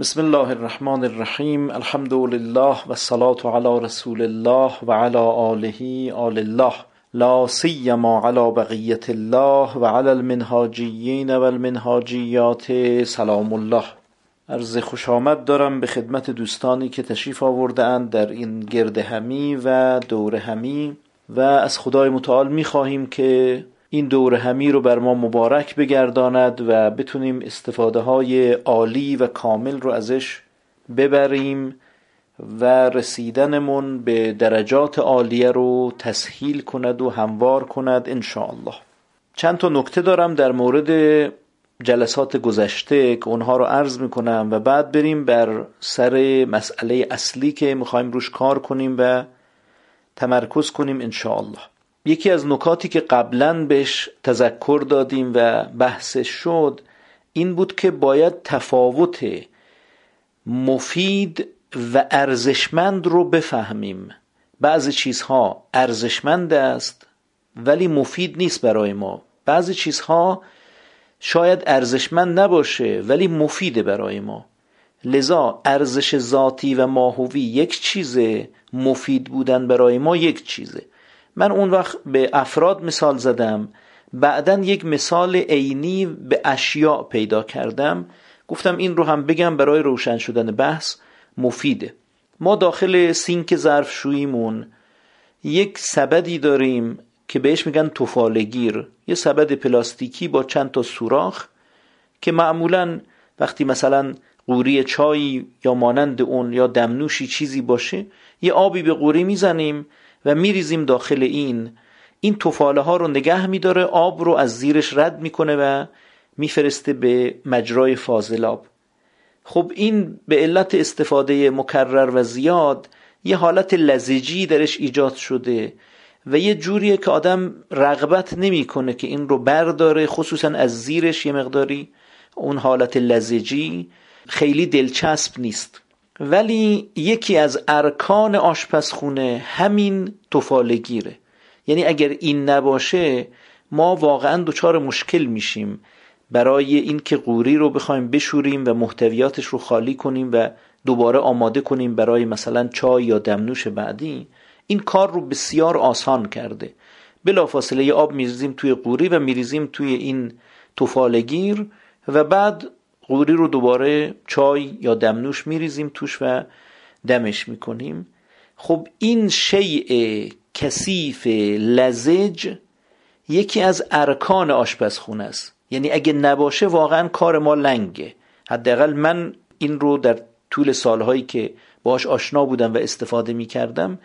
بسم الله الرحمن الرحیم الحمد لله و الصلاة علی رسول الله و علی آله آل الله لا سیما علی بقیة الله و علی المنهاجیین و المنهاجیات سلام الله عرض خوش آمد دارم به خدمت دوستانی که تشریف آورده اند در این گرد همی و دور همی و از خدای متعال می خواهیم که این دور همی رو بر ما مبارک بگرداند و بتونیم استفاده های عالی و کامل رو ازش ببریم و رسیدنمون به درجات عالیه رو تسهیل کند و هموار کند الله چند تا نکته دارم در مورد جلسات گذشته که اونها رو عرض می‌کنم و بعد بریم بر سر مسئله اصلی که می‌خوایم روش کار کنیم و تمرکز کنیم الله یکی از نکاتی که قبلا بهش تذکر دادیم و بحثش شد این بود که باید تفاوت مفید و ارزشمند رو بفهمیم. بعضی چیزها ارزشمند است ولی مفید نیست برای ما. بعضی چیزها شاید ارزشمند نباشه ولی مفیده برای ما. لذا ارزش ذاتی و ماهوی یک چیزه مفید بودن برای ما یک چیزه. من اون وقت به افراد مثال زدم. بعدا یک مثال عینی به اشیاء پیدا کردم. گفتم این رو هم بگم برای روشن شدن بحث مفیده. ما داخل سینک ظرف شویمون یک سبدی داریم که بهش میگن توفالگیر یه سبد پلاستیکی با چند تا سوراخ که معمولا وقتی مثلا قوری چای یا مانند اون یا دمنوشی چیزی باشه یه آبی به قوری می‌زنیم و میریزیم داخل این. این توفاله ها رو نگه میداره آب رو از زیرش رد می‌کنه و میفرسته به مجرای فاضلاب. خب این به علت استفاده مکرر و زیاد یه حالت لزجی درش ایجاد شده و یه جوریه که آدم رغبت نمی‌کنه که این رو برداره خصوصا از زیرش یه مقداری. اون حالت لزجی خیلی دلچسب نیست. ولی یکی از ارکان آشپزخونه همین توفالگیره یعنی اگر این نباشه ما واقعا دچار مشکل میشیم برای اینکه قوری رو بخوایم بشوریم و محتویاتش رو خالی کنیم و دوباره آماده کنیم برای مثلا چای یا دمنوش بعدی. این کار رو بسیار آسان کرده. بلافاصله آب میریزیم توی قوری و میریزیم توی این توفالگیر و بعد قوری رو دوباره چای یا دمنوش میریزیم توش و دمش می‌کنیم. خب این شیء کثیف لزج یکی از ارکان آشپزخونه است. یعنی اگه نباشه واقعا کار ما لنگه. حداقل من این رو در طول سالهایی که باش آشنا بودم و استفاده می‌کردم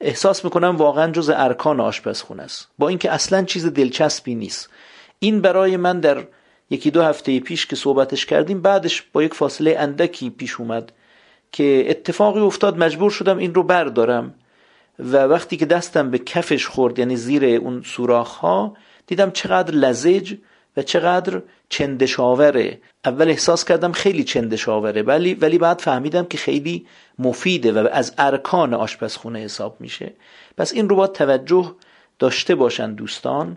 احساس می‌کنم واقعا جز ارکان آشپزخونه است. با اینکه اصلا چیز دلچسبی نیست. این برای من در یکی دو هفته پیش که صحبتش کردیم بعدش با یک فاصله اندکی پیش اومد که اتفاقی افتاد مجبور شدم این رو بردارم. و وقتی که دستم به کفش خورد یعنی زیر اون سوراخ ها دیدم چقدر لزج و چقدر چندشاوره. اول احساس کردم خیلی چندشاوره ولی ولی بعد فهمیدم که خیلی مفیده و از ارکان آشپزخونه حساب میشه. پس این رو باید توجه داشته باشند دوستان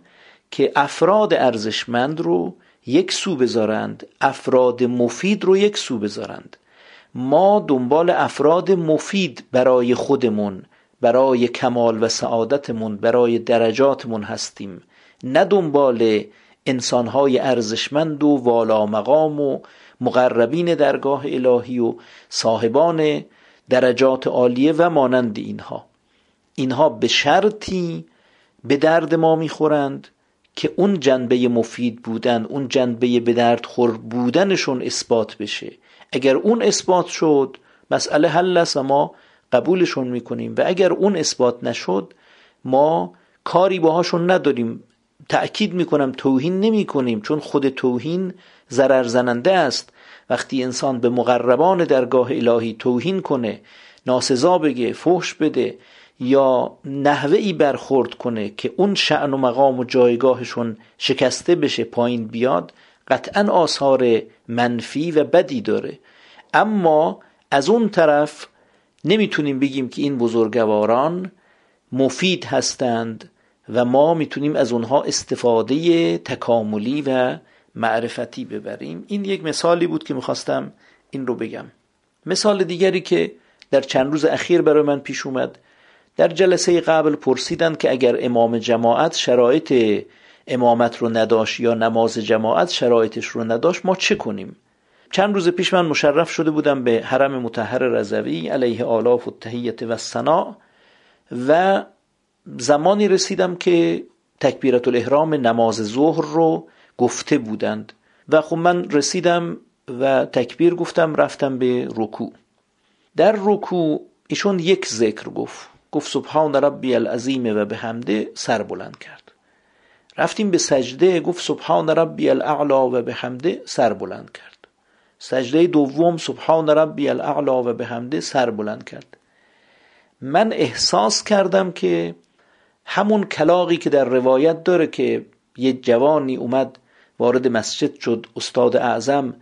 که افراد ارزشمند رو یک سو بذارند افراد مفید رو یک سو بذارند. ما دنبال افراد مفید برای خودمون برای کمال و سعادتمون برای درجاتمون هستیم. نه دنبال انسانهای ارزشمند و والا مقام و مقربین درگاه الهی و صاحبان درجات عالیه و مانند اینها. اینها به شرطی به درد ما می‌خورند. که اون جنبه مفید بودن اون جنبه به درد خور بودنشون اثبات بشه. اگر اون اثبات شد مسئله حل است و ما قبولشون می‌کنیم. و اگر اون اثبات نشد ما کاری باهاشون نداریم. تأکید می‌کنم توهین نمی کنیم چون خود توهین ضرر زننده است. وقتی انسان به مقربان درگاه الهی توهین کنه ناسزا بگه فحش بده یا نحوه ای برخورد کنه که اون شعن و مقام و جایگاهشون شکسته بشه پایین بیاد قطعا آثار منفی و بدی داره. اما از اون طرف نمی‌تونیم بگیم که این بزرگواران مفید هستند و ما می‌تونیم از اونها استفاده تکاملی و معرفتی ببریم. این یک مثالی بود که می‌خواستم این رو بگم. مثال دیگری که در چند روز اخیر برای من پیش اومد در جلسه قبل پرسیدن که اگر امام جماعت شرایط امامت رو نداشت یا نماز جماعت شرایطش رو نداشت ما چه کنیم؟ چند روز پیش من مشرف شده بودم به حرم متحر رضوی علیه آلاف و تهیت و سنا و زمانی رسیدم که تکبیرت الاحرام نماز ظهر رو گفته بودند و خب من رسیدم و تکبیر گفتم رفتم به رکوع. در رکوع ایشون یک ذکر گفت. گفت سبحان ربی العظیم و به همده سر بلند کرد. رفتیم به سجده گفت سبحان ربی الاعلا و به همده سر بلند کرد. سجده دوم سبحان ربی الاعلا و به همده سر بلند کرد. من احساس کردم که همون کلاقی که در روایت داره که یه جوانی اومد وارد مسجد شد استاد اعظم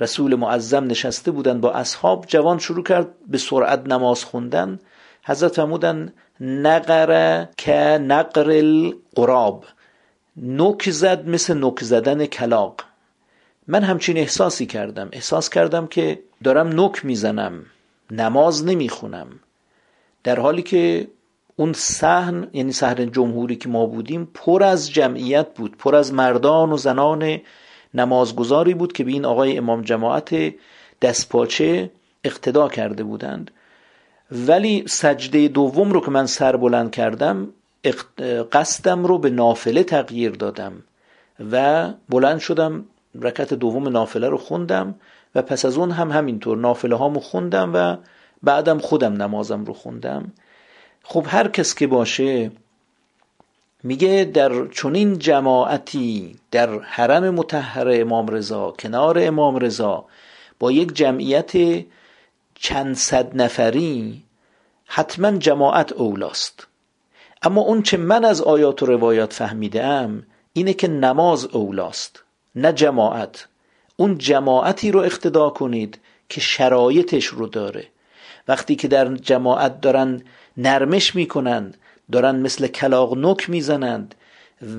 رسول معظم نشسته بودن با اصحاب جوان شروع کرد به سرعت نماز خوندن. حضرت فرمودن نقره که نقر القراب. نوک زد مثل نوک زدن کلاق من همچین احساسی کردم. احساس کردم که دارم نوک می‌زنم نماز نمی‌خونم. در حالی که اون صحن یعنی صحن جمهوری که ما بودیم پر از جمعیت بود پر از مردان و زنان نمازگذاری بود که به این آقای امام جماعت دستپاچه اقتدا کرده بودند. ولی سجده دوم رو که من سر بلند کردم قصدم رو به نافله تغییر دادم و بلند شدم رکت دوم نافله رو خوندم و پس از اون هم همینطور نافله هامو خوندم و بعدم خودم نمازم رو خوندم. خب هر کس که باشه میگه در چنین جماعتی در حرم متحر امام رضا کنار امام رضا با یک جمعیت چند صد نفری حتما جماعت اولاست. اما اون چه من از آیات و روایات فهمیدم اینه که نماز اولاست نه جماعت. اون جماعتی رو اقتدا کنید که شرایطش رو داره. وقتی که در جماعت دارن نرمش می‌کنن دارن مثل کلاق نک می‌زنند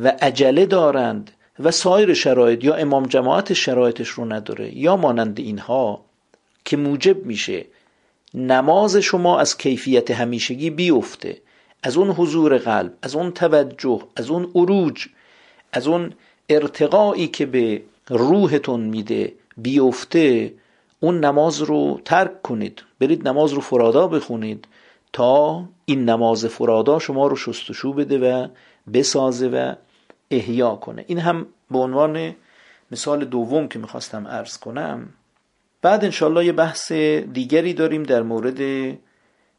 و عجله دارند و سایر شرایط یا امام جماعت شرایطش رو نداره یا مانند اینها که موجب میشه نماز شما از کیفیت همیشگی بیفته از اون حضور قلب از اون توجه از اون عروج از اون ارتقایی که به روحتون میده بیفته اون نماز رو ترک کنید برید نماز رو فرادا بخونید تا این نماز فرادا شما رو شستشو بده و بسازه و احیا کنه. این هم به عنوان مثال دوم که می‌خواستم عرض کنم. بعد انشالله یه بحث دیگری داریم در مورد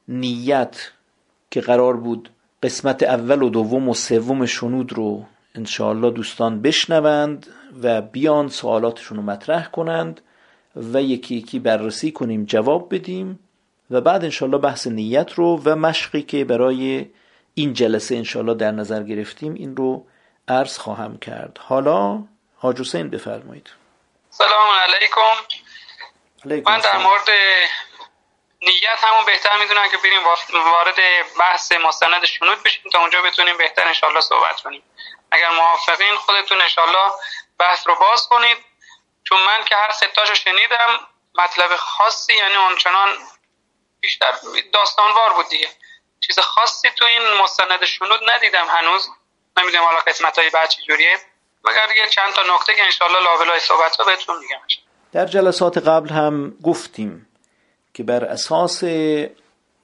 نیت که قرار بود قسمت اول و دوم و سوم شنود رو انشاءالله دوستان بشنوند و بیان سوالاتشون رو مطرح کنند و یکی یکی بررسی کنیم جواب بدیم و بعد انشالله بحث نیت رو و مشقی که برای این جلسه انشالله در نظر گرفتیم این رو عرض خواهم کرد. حالا حاج حسین بفرمایید. سلام علیکم. من در مورد نیت همون بهتر می‌دونم که بریم وارد بحث مستند شنود بشیم تا اونجا بتونیم بهتر انشالله صحبت کنیم. اگر موافقین خودتون انشالله بحث رو باز کنید. چون من که هر ستاشو شنیدم مطلب خاصی یعنی اونچنان بیشتر داستانوار بود دیگه. چیز خاصی تو این مستند شنود ندیدم هنوز. نمی‌دونم حالا قسمت های بعد چجوریه. مگر دیگه چند تا نکته که انشالله لابلای صحبت ها بهتون میگم. در جلسات قبل هم گفتیم که بر اساس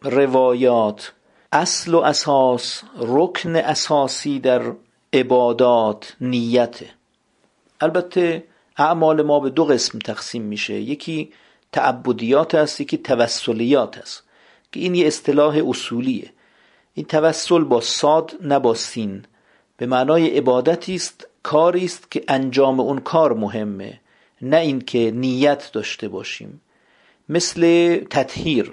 روایات اصل و اساس رکن اساسی در عبادات نیته. البته اعمال ما به دو قسم تقسیم میشه. یکی تعبدیات است یکی توسلیات است که این یه اصطلاح اصولیه. این توسل با ساد نه با سین. به معنای عبادتی است کاری است که انجام اون کار مهمه. نه اینکه نیت داشته باشیم. مثل تطهیر.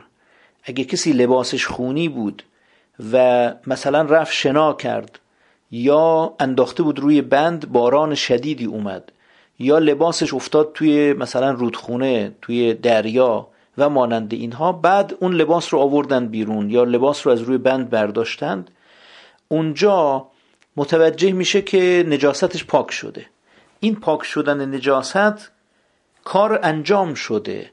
اگه کسی لباسش خونی بود و مثلا رفت شنا کرد یا انداخته بود روی بند باران شدیدی اومد یا لباسش افتاد توی مثلا رودخونه توی دریا و مانند اینها بعد اون لباس رو آوردن بیرون یا لباس رو از روی بند برداشتند اونجا متوجه میشه که نجاستش پاک شده. این پاک شدن نجاست کار انجام شده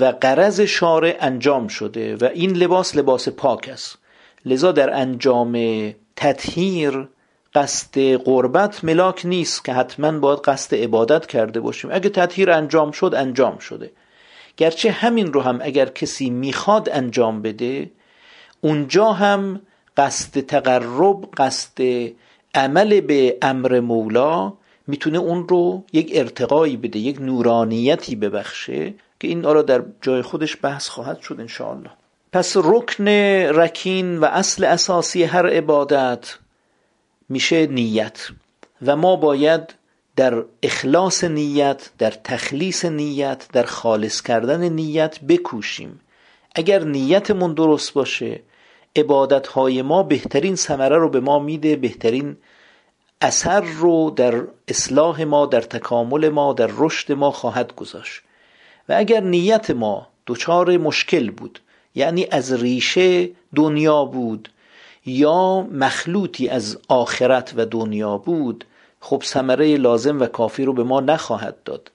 و قرض شارع انجام شده و این لباس لباس پاک است. لذا در انجام تطهیر قصد قربت ملاک نیست که حتما باید قصد عبادت کرده باشیم. اگه تطهیر انجام شد انجام شده. گرچه همین رو هم اگر کسی می‌خواد انجام بده اونجا هم قصد تقرب قصد عمل به امر مولا می‌تونه اون رو یک ارتقایی بده یک نورانیتی ببخشه که این آرا در جای خودش بحث خواهد شد انشاءالله. پس رکن رکین و اصل اساسی هر عبادت میشه نیت و ما باید در اخلاص نیت در تخلیص نیت در خالص کردن نیت بکوشیم. اگر نیتمون درست باشه عبادت های ما بهترین ثمره رو به ما میده بهترین اثر رو در اصلاح ما در تکامل ما در رشد ما خواهد گذاشت. و اگر نیت ما دچار مشکل بود یعنی از ریشه دنیا بود یا مخلوطی از آخرت و دنیا بود خب ثمره لازم و کافی رو به ما نخواهد داد.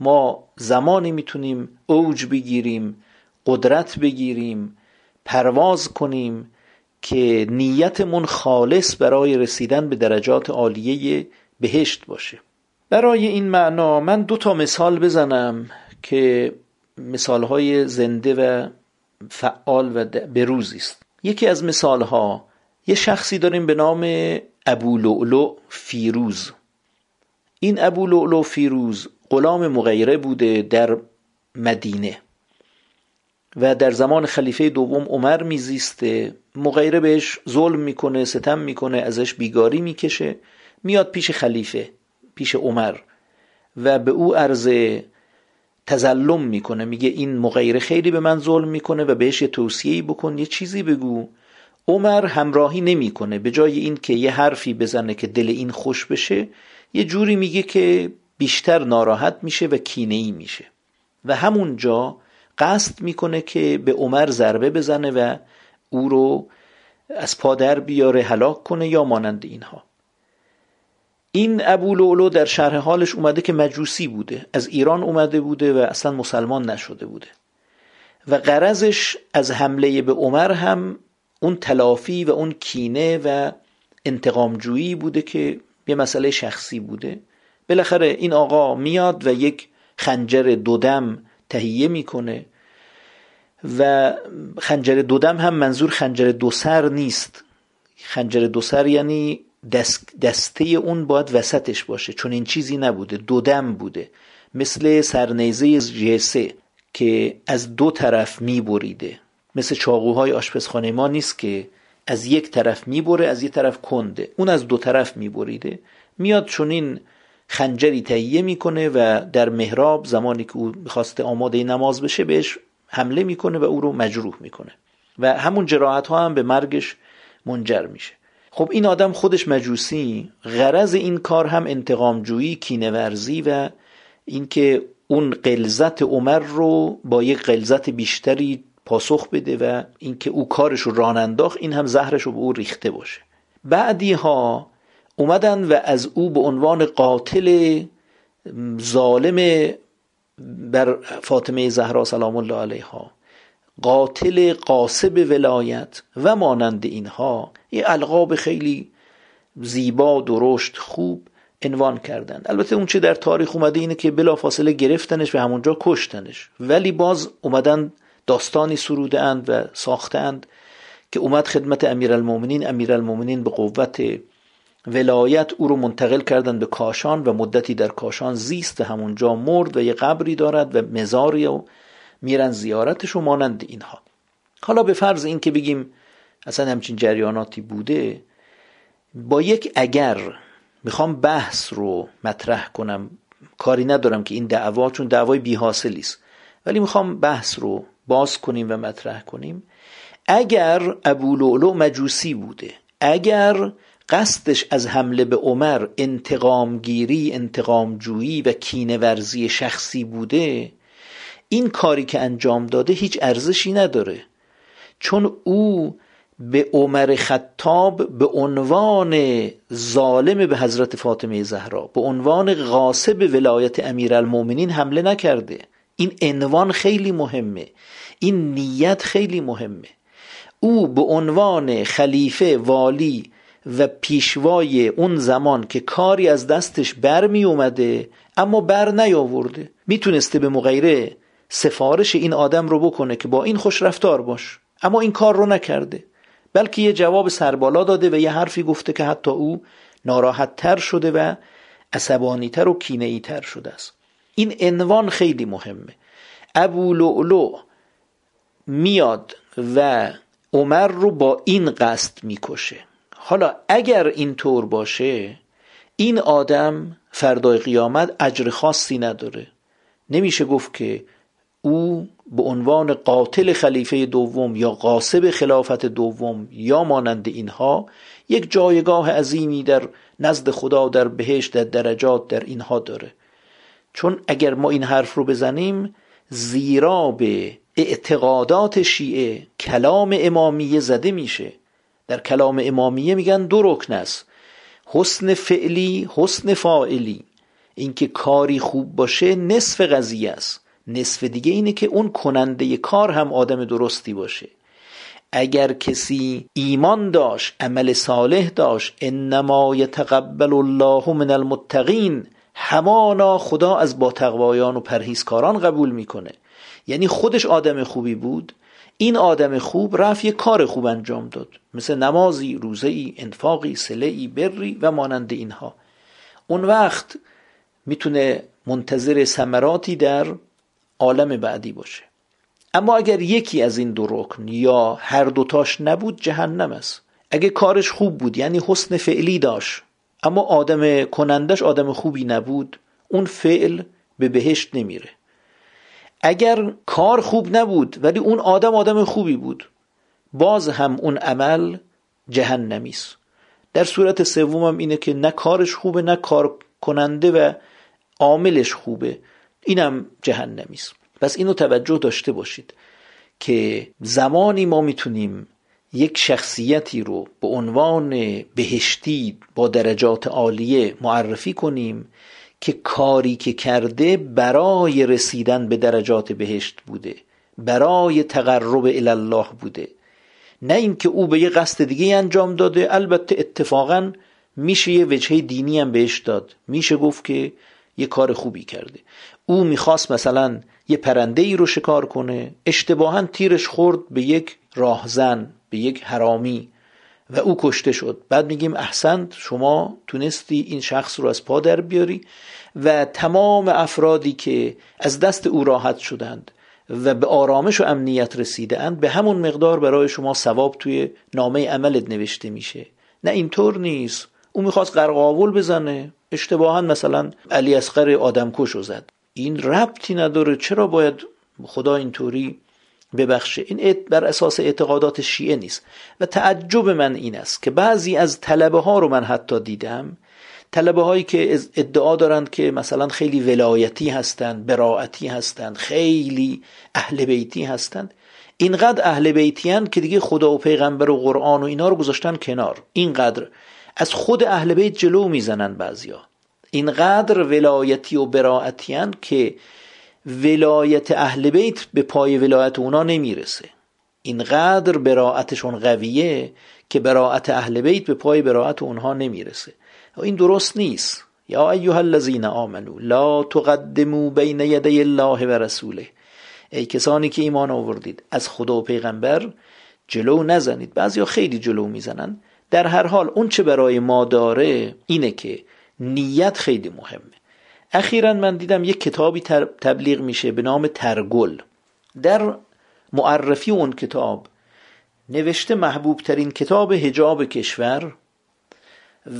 ما زمانی می‌تونیم اوج بگیریم قدرت بگیریم پرواز کنیم که نیتمون خالص برای رسیدن به درجات عالیه بهشت باشه. برای این معنا من دو تا مثال بزنم که مثالهای زنده و فعال و بروزی است. یکی از مثالها یه شخصی داریم به نام ابو لؤلؤ فیروز. این ابو لؤلؤ فیروز غلام مغیره بوده در مدینه. و در زمان خلیفه دوم عمر میزیسته مغیره بهش ظلم می‌کنه ستم می‌کنه ازش بیگاری می‌کشه میاد پیش خلیفه پیش عمر و به او عرض تظلم می‌کنه. میگه این مغیره خیلی به من ظلم می‌کنه و بهش یه توصیه‌ای بکن یه چیزی بگو. عمر همراهی نمی‌کنه. به جای این که یه حرفی بزنه که دل این خوش بشه یه جوری میگه که بیشتر ناراحت میشه و کینه ای میشه. و همونجا قصد می‌کنه که به عمر ضربه بزنه و او رو از پادر بیاره هلاک کنه یا مانند اینها. این ابو لولو در شرح حالش اومده که مجوسی بوده از ایران اومده بوده و اصلا مسلمان نشده بوده. و قرضش از حمله به عمر هم اون تلافی و اون کینه و انتقامجویی بوده که یه مسئله شخصی بوده. بالاخره این آقا میاد و یک خنجر دودم تهیه می‌کنه. و خنجر دودم هم منظور خنجر دو سر نیست. خنجر دو سر یعنی دست دسته اون باید وسطش باشه چون این چیزی نبوده دودم بوده. مثل سرنیزه جسه که از دو طرف میبریده. مثل چاقوهای آشپزخانه ما نیست که از یک طرف می‌بره از یک طرف کنده. اون از دو طرف میبریده. میاد چون این خنجری تهیه می‌کنه و در محراب زمانی که او می‌خواسته آماده نماز بشه بهش حمله می‌کنه و او رو مجروح می‌کنه. و همون جراحت ها هم به مرگش منجر میشه. خب این آدم خودش مجوسی غرض این کار هم انتقام جویی کینورزی و اینکه اون قلزت عمر رو با یک قلزت بیشتری پاسخ بده و اینکه او کارش رو ران انداخت این هم زهرش رو به او ریخته باشه. بعدی ها اومدن و از او به عنوان قاتل ظالم بر فاطمه زهرا سلام الله علیها قاتل قاسب ولایت و مانند اینها یه القاب خیلی زیبا درشت خوب عنوان کردند. البته اون چه در تاریخ اومده اینه که بلافاصله گرفتنش و همونجا کشتنش. ولی باز اومدن داستانی سروده اند و ساخته اند که اومد خدمت امیرالمومنین امیرالمومنین به قوت ولایت او رو منتقل کردن به کاشان و مدتی در کاشان زیست همونجا مرد و یه قبری دارد و مزاری و میرن زیارتش و مانند اینها. حالا به فرض این که بگیم اصلا همچین جریاناتی بوده با یک اگر می‌خوام بحث رو مطرح کنم کاری ندارم که این دعوا چون دعوای بی حاصلی است. ولی می‌خوام بحث رو باز کنیم و مطرح کنیم. اگر ابو لؤلؤ مجوسی بوده اگر قصدش از حمله به عمر انتقامگیری انتقامجویی و کینورزی شخصی بوده این کاری که انجام داده هیچ ارزشی نداره. چون او به عمر خطاب به عنوان ظالم به حضرت فاطمه زهرا به عنوان غاصب ولایت امیرالمؤمنین حمله نکرده. این عنوان خیلی مهمه. این نیت خیلی مهمه. او به عنوان خلیفه والی و پیشوای اون زمان که کاری از دستش بر می اومده اما بر نیاورده. می‌تونسته به مغیره سفارش این آدم رو بکنه که با این خوش رفتار باش. اما این کار رو نکرده. بلکه یه جواب سربالا داده و یه حرفی گفته که حتی او ناراحت تر شده و عصبانی تر و کینه تر شده است. این عنوان خیلی مهمه. ابو لؤلؤ میاد و عمر رو با این قصد می‌کشه. حالا اگر این طور باشه این آدم فردای قیامت اجر خاصی نداره. نمیشه گفت که او به عنوان قاتل خلیفه دوم یا قاسب خلافت دوم یا مانند اینها یک جایگاه عظیمی در نزد خدا در بهشت در درجات در اینها داره. چون اگر ما این حرف رو بزنیم زیرا به اعتقادات شیعه کلام امامیه زده میشه. در کلام امامیه میگن دو رکن است. حسن فعلی حسن فاعلی. اینکه کاری خوب باشه نصف قضیه است. نصف دیگه اینه که اون کننده کار هم آدم درستی باشه. اگر کسی ایمان داشت عمل صالح داشت انما یتقبل الله من المتقین همانا خدا از با تقوایان و پرهیزکاران قبول می‌کنه. یعنی خودش آدم خوبی بود این آدم خوب رفت یه کار خوب انجام داد. مثل نمازی، روزهی، انفاقی، سلهی، بری و مانند اینها. اون وقت می‌تونه منتظر ثمراتی در عالم بعدی باشه. اما اگر یکی از این دو رکن یا هر دوتاش نبود جهنم است. اگه کارش خوب بود یعنی حسن فعلی داشت اما آدم کنندش آدم خوبی نبود اون فعل به بهشت نمیره. اگر کار خوب نبود ولی اون آدم آدم خوبی بود باز هم اون عمل جهنمی است. در صورت سومم اینه که نه کارش خوبه نه کار کننده و عاملش خوبه. اینم جهنمی است. پس اینو توجه داشته باشید که زمانی ما می‌تونیم یک شخصیتی رو به عنوان بهشتی با درجات عالیه معرفی کنیم که کاری که کرده برای رسیدن به درجات بهشت بوده برای تقرب الله بوده. نه اینکه او به یه قصد دیگه انجام داده البته اتفاقا میشه یه وجهه دینی هم بهش داد. میشه گفت که یه کار خوبی کرده. او می‌خواست مثلا یه پرنده ای رو شکار کنه اشتباها تیرش خورد به یک راهزن به یک حرامی. و او کشته شد. بعد میگیم احسنت شما تونستی این شخص رو از پا در بیاری و تمام افرادی که از دست او راحت شدند و به آرامش و امنیت رسیده اند به همون مقدار برای شما ثواب توی نامه عملت نوشته میشه. نه اینطور نیست. او می‌خواست قرقاول بزنه. اشتباها مثلا علی اصغر آدمکش رو زد. این ربطی نداره. چرا باید خدا اینطوری ببخشه این بر اساس اعتقادات شیعه نیست. و تعجب من این است که بعضی از طلبه ها رو من حتی دیدم. طلبه هایی که ادعا دارند که مثلا خیلی ولایتی هستند براعتی هستند خیلی اهل بیتی هستند. اینقدر اهل بیتی که دیگه خدا و پیغمبر و قرآن و اینا رو گذاشتن کنار. اینقدر. از خود اهل بیت جلو می‌زنن بعضیا. اینقدر ولایتی و براعتی که ولایت اهل بیت به پای ولایت اونا نمی‌رسه. اینقدر براعتشون قویه که براعت اهل بیت به پای براعت اونها نمی‌رسه. این درست نیست. یا ایها الذین آمنو لا تقدمو بین یدی الله و رسوله. ای کسانی که ایمان آوردید از خدا و پیغمبر جلو نزنید. بعضیا خیلی جلو می‌زنن. در هر حال اون چه برای ما داره اینه که نیت خیلی مهمه. اخیرا من دیدم یک کتابی تبلیغ میشه به نام ترگل. در معرفی اون کتاب نوشته محبوب ترین کتاب هجاب کشور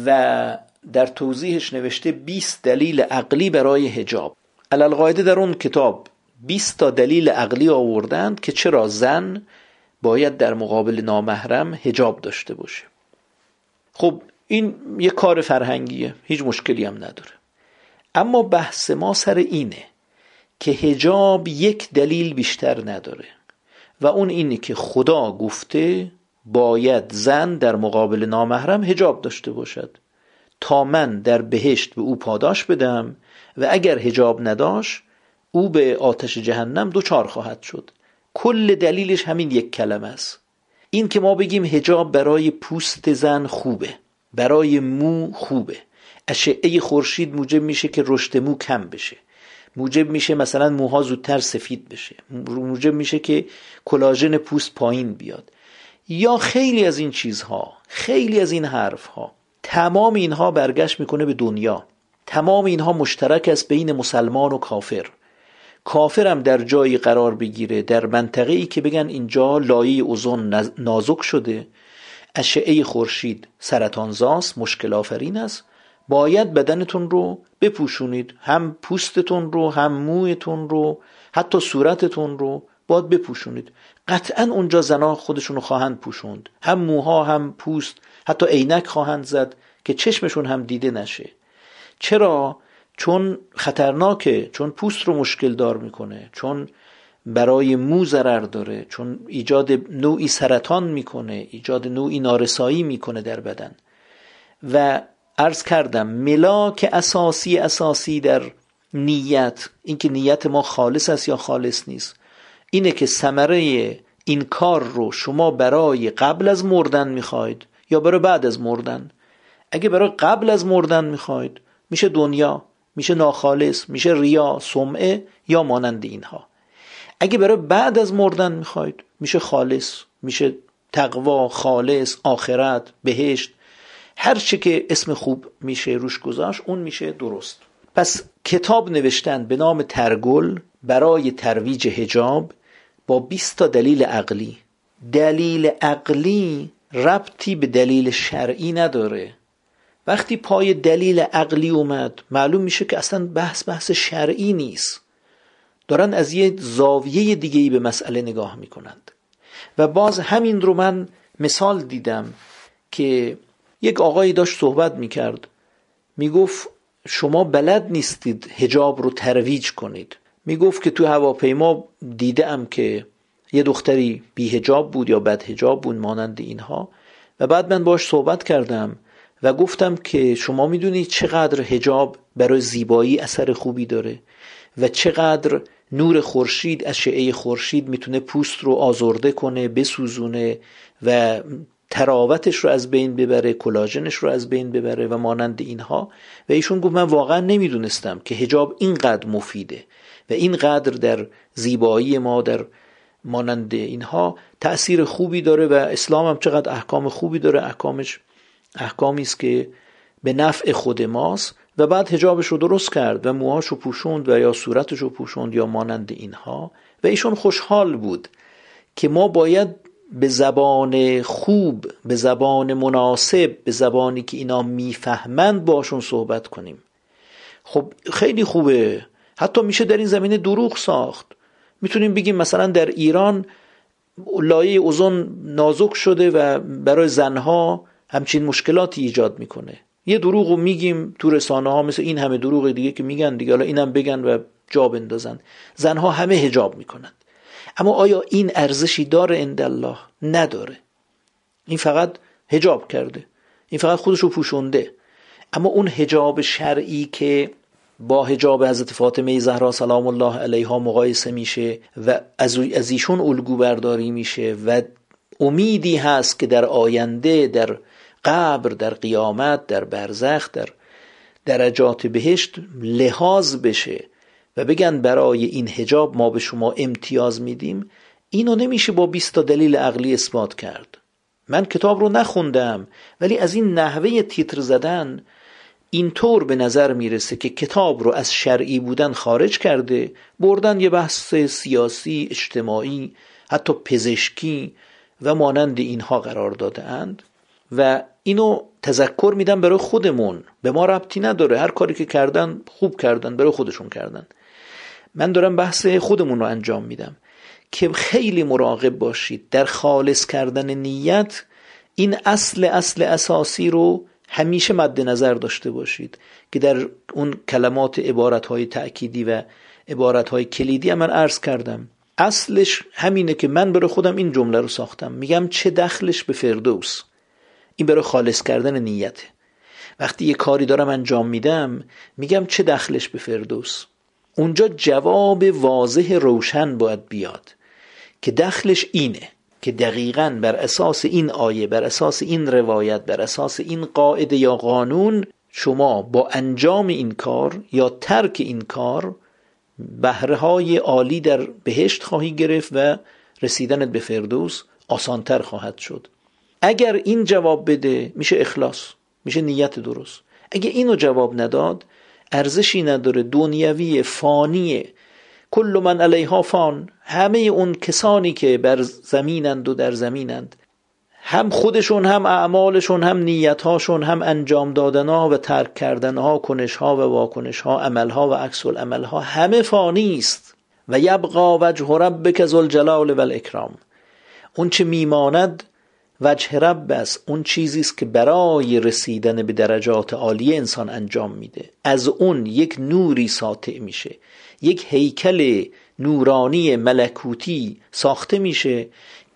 و در توضیحش نوشته 20 دلیل عقلی برای هجاب علالقاعده در اون کتاب 20 تا دلیل عقلی آوردند که چرا زن باید در مقابل نامحرم هجاب داشته باشه. خب این یه کار فرهنگیه. هیچ مشکلی هم نداره. اما بحث ما سر اینه که هجاب یک دلیل بیشتر نداره و اون اینه که خدا گفته باید زن در مقابل نامحرم هجاب داشته باشد تا من در بهشت به او پاداش بدم و اگر هجاب نداشت او به آتش جهنم دوچار خواهد شد. کل دلیلش همین یک کلمه است. این که ما بگیم هجاب برای پوست زن خوبه برای مو خوبه. اشعه خورشید موجب میشه که رشد مو کم بشه. موجب میشه مثلا موها زودتر سفید بشه. موجب میشه که کلاژن پوست پایین بیاد. یا خیلی از این چیزها خیلی از این حرفها تمام اینها برگشت می‌کنه به دنیا. تمام اینها مشترک است بین مسلمان و کافر. کافرم در جایی قرار بگیره در منطقه ای که بگن اینجا لایه اوزون نازک شده. اشعه خورشید سرطانزاست مشکل آفرین است. باید بدنتون رو بپوشونید. هم پوستتون رو هم مویتون رو حتی صورتتون رو باید بپوشونید. قطعا اونجا زنا خودشون رو خواهند پوشوند. هم موها هم پوست حتی عینک خواهند زد که چشمشون هم دیده نشه. چرا؟ چون خطرناکه چون پوست رو مشکل دار می‌کنه چون برای مو ضرر داره چون ایجاد نوعی سرطان می‌کنه ایجاد نوعی نارسایی می‌کنه در بدن. و عرض کردم ملاک اساسی اساسی در نیت اینکه نیت ما خالص است یا خالص نیست اینه که ثمره این کار رو شما برای قبل از مردن می‌خواید یا برای بعد از مردن؟ اگه برای قبل از مردن می‌خواید میشه دنیا میشه ناخالص میشه ریا سمعه یا مانند اینها. اگه برای بعد از مردن می‌خواید میشه خالص میشه تقوا خالص آخرت بهشت هر چه که اسم خوب میشه روش گذاشت اون میشه درست. پس کتاب نوشتن به نام ترگل برای ترویج هجاب با 20 تا دلیل عقلی. دلیل عقلی ربطی به دلیل شرعی نداره. وقتی پای دلیل عقلی اومد معلوم میشه که اصلا بحث بحث شرعی نیست. دارن از یه زاویه دیگه ای به مسئله نگاه می‌کنند. و باز همین رو من مثال دیدم که یک آقایی داشت صحبت می‌کرد. می‌گفت شما بلد نیستید هجاب رو ترویج کنید. می‌گفت که تو هواپیما دیدم که یه دختری بی هجاب بود یا بد هجاب بود مانند اینها. و بعد من باش صحبت کردم و گفتم که شما می‌دونید چقدر هجاب برای زیبایی اثر خوبی داره و چقدر نور خورشید اشعه خورشید می‌تونه پوست رو آزرده کنه بسوزونه و تراوتش رو از بین ببره کلاژنش رو از بین ببره و مانند اینها. و ایشون گفت من واقعا نمی‌دونستم که هجاب اینقدر مفیده و اینقدر در زیبایی ما در مانند اینها تأثیر خوبی داره و اسلام هم چقدر احکام خوبی داره. احکامش احکامی است که به نفع خود ماست و بعد هجابش رو درست کرد و موهاش رو پوشوند و یا صورتش رو پوشوند یا مانند اینها. و ایشون خوشحال بود که ما باید به زبان خوب به زبان مناسب به زبانی که اینا می‌فهمند باشون صحبت کنیم. خب خیلی خوبه. حتی میشه در این زمینه دروغ ساخت. می‌تونیم بگیم مثلا در ایران لایه اوزون نازک شده و برای زنها همچین مشکلاتی ایجاد می‌کنه. یه دروغ رو میگیم تو رسانه ها مثل این همه دروغ دیگه که میگن دیگه حالا اینم بگن و جا بندازن. زنها همه هجاب می‌کنن. اما آیا این ارزشی داره اند الله نداره. این فقط هجاب کرده. این فقط خودش رو پوشونده. اما اون هجاب شرعی که با هجاب حضرت فاطمه زهرا سلام الله علیها مقایسه میشه و از ایشون الگو برداری میشه و امیدی هست که در آینده در قبر در قیامت در برزخ در درجات بهشت لحاظ بشه. و بگن برای این هجاب ما به شما امتیاز میدیم اینو نمیشه با 20 تا دلیل عقلی اثبات کرد. من کتاب رو نخوندم ولی از این نحوه تیتر زدن اینطور به نظر می‌رسه که کتاب رو از شرعی بودن خارج کرده بردن یه بحث سیاسی اجتماعی حتی پزشکی و مانند اینها قرار داده اند. و اینو تذکر میدم برای خودمون. به ما ربطی نداره. هر کاری که کردن خوب کردن برای خودشون کردن. من دارم بحث خودمون رو انجام میدم. که خیلی مراقب باشید در خالص کردن نیت این اصل اصل اساسی رو همیشه مد نظر داشته باشید که در اون کلمات عبارت های تأکیدی و عبارت های کلیدی هم من عرض کردم. اصلش همینه که من برای خودم این جمله رو ساختم. میگم چه دخلش به فردوس. این برای خالص کردن نیته. وقتی یه کاری دارم انجام میدم میگم چه دخلش به فردوس. اونجا جواب واضح روشن باید بیاد که دخلش اینه که دقیقا بر اساس این آیه بر اساس این روایت بر اساس این قاعده یا قانون شما با انجام این کار یا ترک این کار بهره های عالی در بهشت خواهی گرفت و رسیدنت به فردوس آسانتر خواهد شد. اگر این جواب بده میشه اخلاص میشه نیت درست. اگه اینو جواب نداد ارزشی نداره دنیوی فانیه. کل من علیها فان. همه اون کسانی که بر زمینند و در زمینند. هم خودشون هم اعمالشون هم نیتهاشون هم انجام دادنها و ترک کردنها کنشها و واکنشها عملها و عکس العملها همه فانی است. و یبقا وجه ربک ذو الجلال و الاکرام اون چه میماند وجه رب است. اون چیزی است که برای رسیدن به درجات عالی انسان انجام میده. از اون یک نوری ساطع میشه. یک هیکل نورانی ملکوتی ساخته میشه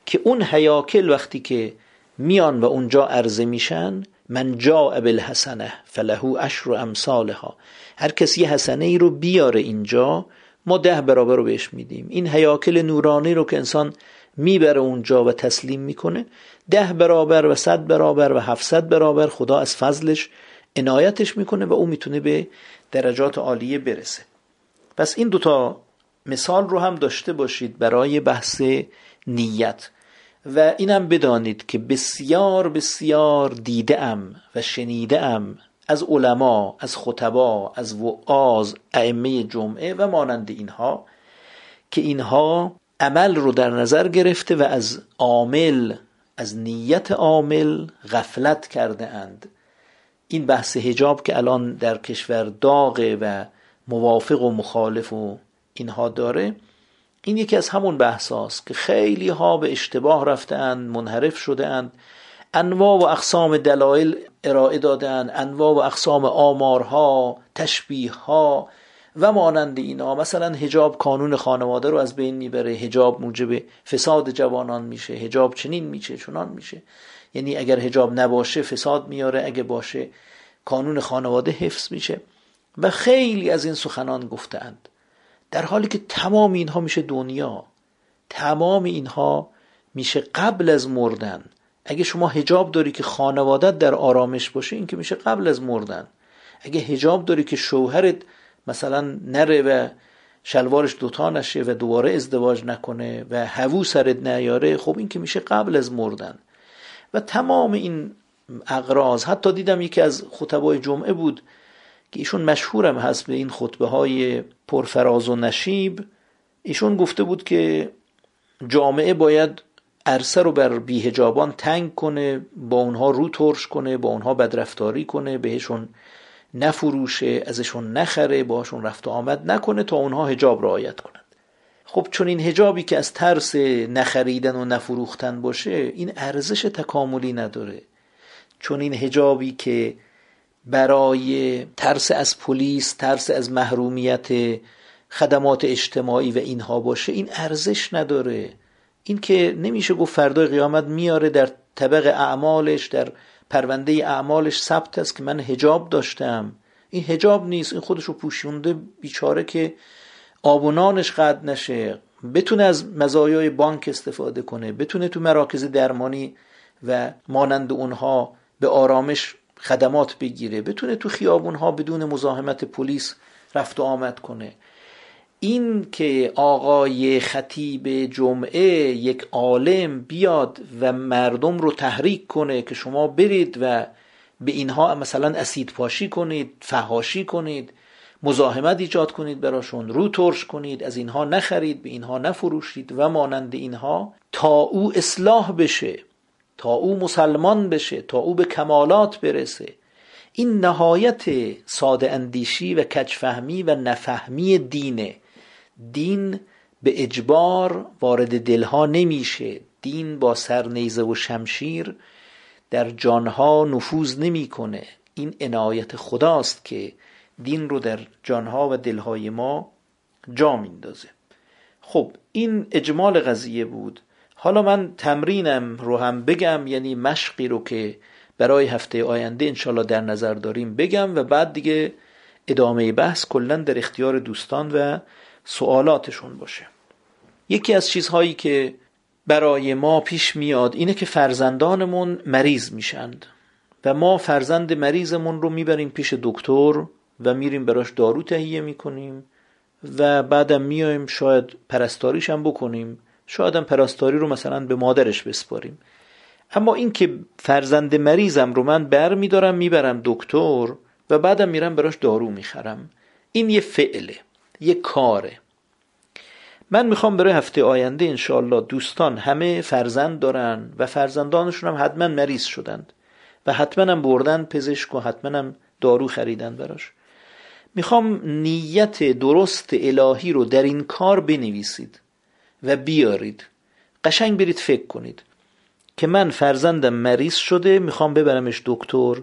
که اون هیاکل وقتی که میان و اونجا عرضه میشن من جا بالحسنه فله اشر امثالها. هر کسی حسنه ای رو بیاره اینجا ما ده برابر رو بهش میدیم. این هیاکل نورانی رو که انسان می‌بره اونجا و تسلیم می‌کنه. ده برابر و صد برابر و هفتصد برابر خدا از فضلش عنایتش می‌کنه و او می‌تونه به درجات عالیه برسه. پس این دوتا مثال رو هم داشته باشید برای بحث نیت. و اینم بدانید که بسیار بسیار دیده ام و شنیده ام از علما از خطبا از وعاز ائمه جمعه و مانند اینها که اینها عمل رو در نظر گرفته و از عامل از نیت عامل غفلت کرده اند. این بحث هجاب که الان در کشور داغه و موافق و مخالف و اینها داره این یکی از همون بحث هاست که خیلی ها به اشتباه رفتند منحرف شده اند. انواع و اقسام دلایل ارائه دادن انواع و اقسام آمارها تشبیه ها و مانند اینا مثلا هجاب کانون خانواده رو از بین می‌بره هجاب موجب فساد جوانان میشه هجاب چنین میشه چنان میشه. یعنی اگر هجاب نباشه فساد میاره اگه باشه کانون خانواده حفظ میشه. و خیلی از این سخنان گفتند در حالی که تمام اینها میشه دنیا تمام اینها میشه قبل از مردن. اگه شما هجاب داری که خانوادت در آرامش باشه این که میشه قبل از مردن. اگه هجاب داری که شوهرت مثلا نره و شلوارش دوتا نشه و دوباره ازدواج نکنه و هوو سرت نیاره خب این که میشه قبل از مردن. و تمام این اقراض حتی دیدم یکی از خطبای جمعه بود که ایشون مشهورم هست به این خطبه های پرفراز و نشیب. ایشون گفته بود که جامعه باید عرصه رو بر بیهجابان تنگ کنه با اونها رو ترش کنه با اونها بدرفتاری کنه بهشون نفروشه ازشون نخره باشون رفت و آمد نکنه تا اونها هجاب رعایت کنند. خب چون این هجابی که از ترس نخریدن و نفروختن باشه این ارزش تکاملی نداره. چون این هجابی که برای ترس از پلیس ترس از محرومیت خدمات اجتماعی و اینها باشه این ارزش نداره. این که نمیشه گفت فردای قیامت میاره در طبق اعمالش در پرونده اعمالش ثبت است که من هجاب داشتم. این هجاب نیست این خودشو پوشونده بیچاره که آبونانش قد نشه. بتونه از مزایای بانک استفاده کنه بتونه تو مراکز درمانی و مانند اونها به آرامش خدمات بگیره. بتونه تو خیابونها بدون مزاحمت پلیس رفت و آمد کنه. این که آقای خطیب جمعه یک عالم بیاد و مردم رو تحریک کنه که شما برید و به اینها مثلا اسید پاشی کنید فهاشی کنید مزاحمت ایجاد کنید براشون رو ترش کنید از اینها نخرید به اینها نفروشید و مانند اینها تا او اصلاح بشه تا او مسلمان بشه تا او به کمالات برسه. این نهایت ساده اندیشی و کچفهمی و نفهمی دینه. دین به اجبار وارد دلها نمیشه. دین با سرنیزه و شمشیر در جانها نفوذ نمی‌کنه. این عنایت خداست که دین رو در جانها و دلهای ما جا میندازه. خب این اجمال قضیه بود. حالا من تمرینم رو هم بگم یعنی مشقی رو که برای هفته آینده انشالله در نظر داریم بگم و بعد دیگه ادامه بحث کلا در اختیار دوستان و سوالاتشون باشه. یکی از چیزهایی که برای ما پیش میاد اینه که فرزندانمون مریض میشند و ما فرزند مریضمون رو می‌بریم پیش دکتر و میریم براش دارو تهیه می‌کنیم و بعدم میایم شاید پرستاریش هم بکنیم شاید هم پرستاری رو مثلا به مادرش بسپاریم. اما این که فرزند مریضم رو من بر میدارم می‌برم دکتر و بعدم میرم براش دارو می‌خرم این یه فعله. یه کاره. من می‌خوام برای هفته آینده انشاءالله دوستان همه فرزند دارن و فرزندانشون هم حتما مریض شدند و حتما هم بردن پزشک و حتما هم دارو خریدن براش. می‌خوام نیت درست الهی رو در این کار بنویسید و بیارید. قشنگ برید فکر کنید که من فرزندم مریض شده می‌خوام ببرمش دکتر.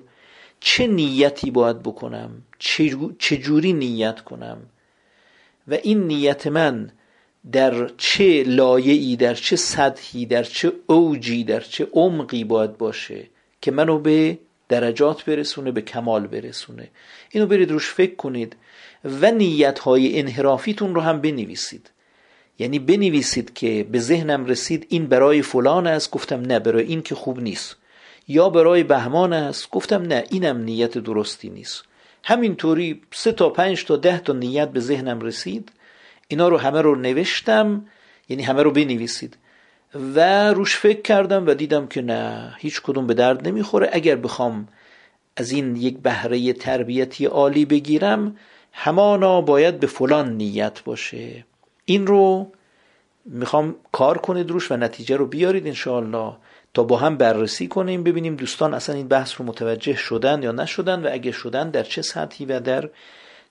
چه نیتی باید بکنم؟ چه جوری نیت کنم؟ و این نیت من در چه لایه‌ای در چه سطحی در چه اوجی در چه عمقی باید باشه که منو به درجات برسونه به کمال برسونه. اینو برید روش فکر کنید و نیت های انحرافیتون رو هم بنویسید. یعنی بنویسید که به ذهنم رسید این برای فلان است گفتم نه برای این که خوب نیست. یا برای بهمان است گفتم نه اینم نیت درستی نیست. همینطوری سه تا پنج تا ده تا نیت به ذهنم رسید. اینا رو همه رو نوشتم یعنی همه رو بنویسید. و روش فکر کردم و دیدم که نه هیچ کدوم به درد نمی‌خوره. اگر بخوام از این یک بهره تربیتی عالی بگیرم همانا باید به فلان نیت باشه. این رو می‌خوام کار کنید روش و نتیجه رو بیارید انشاءالله. تا با هم بررسی کنیم ببینیم دوستان اصلا این بحث رو متوجه شدن یا نشدن و اگه شدن در چه سطحی و در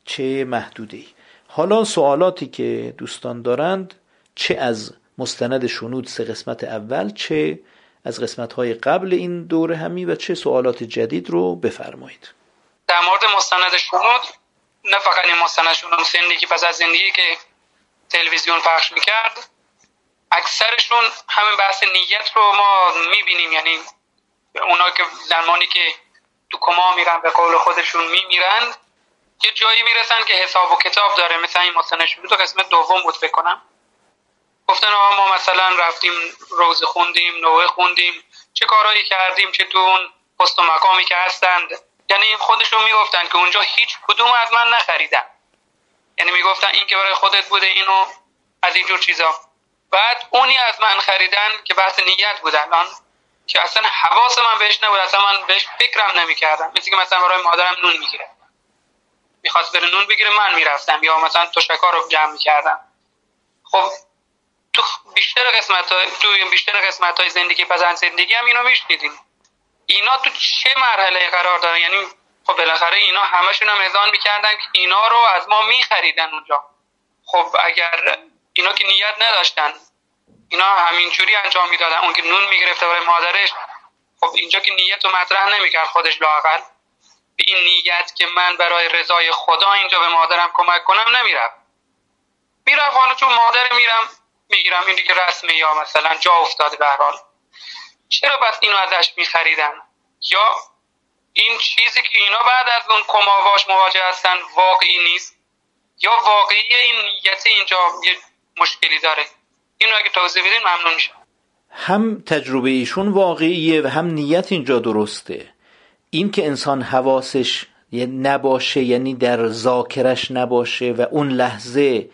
چه محدودی حالا سوالاتی که دوستان دارند چه از مستند شنود سه قسمت اول چه از قسمت های قبل این دوره همی و چه سوالات جدید رو بفرمایید. در مورد مستند شنود نه فقط این مستند شنود زندگی پس از زندگی که تلویزیون پخش می‌کرد اکثرشون همین بحث نیت رو ما می‌بینیم. یعنی اونا که زمانی که تو کما میرن به قول خودشون میمیرن یه جایی می‌رسن که حساب و کتاب داره. مثل این مستند شنود تو قسمت دوم بود بکنم گفتن آقا ما مثلا رفتیم روز خوندیم نوه خوندیم چه کارهایی کردیم چه تو اون پست و مقامی که هستند. یعنی خودشون می‌گفتن که اونجا هیچ کدوم از من نخریدن. یعنی می‌گفتن این که برای خودت بوده اینو از اینجور چیزا. بعد اونی از من خریدن که بحث نیت بودن من که اصلا حواس من بهش نبود اصلا من بهش فکرم نمی‌کردم. مثل که مثلا برای مادرم نون می‌گیره. می‌خواست بره نون بگیره من می‌رفتم. یا مثلا تشکا رو جمع می‌کردم. خب تو بیشتر قسمت های تو بیشتر قسمت های زندگی پزن زندگی هم اینو میشنیدیم. اینا تو چه مرحله قرار دارن؟ یعنی خب بالاخره اینا همشون هم اذان می‌کردن که اینا رو از ما میخریدن اونجا. خب اگر اینا که نیت نداشتن. اینا همینجوری انجام می‌دادن. اون که نون می‌گرفته برای مادرش خب اینجا که نیت رو مطرح نمی‌کرد خودش لاقل به این نیت که من برای رضای خدا اینجا به مادرم کمک کنم نمیرم میرم حالا چون مادر میرم می‌گیرم. این دیگه رسمه یا مثلا جا افتاده به حال. چرا بس اینو ازش میخریدن؟ یا این چیزی که اینا بعد از اون کماواش مواجه هستن واقعی نیست؟ یا واقعی این نیت اینجا مشکلی داره. اینو اگه توضیح بدین ممنون میشم. هم تجربه ایشون واقعیه و هم نیت اینجا درسته. این که انسان حواسش نباشه یعنی در ذاکرش نباشه و اون لحظه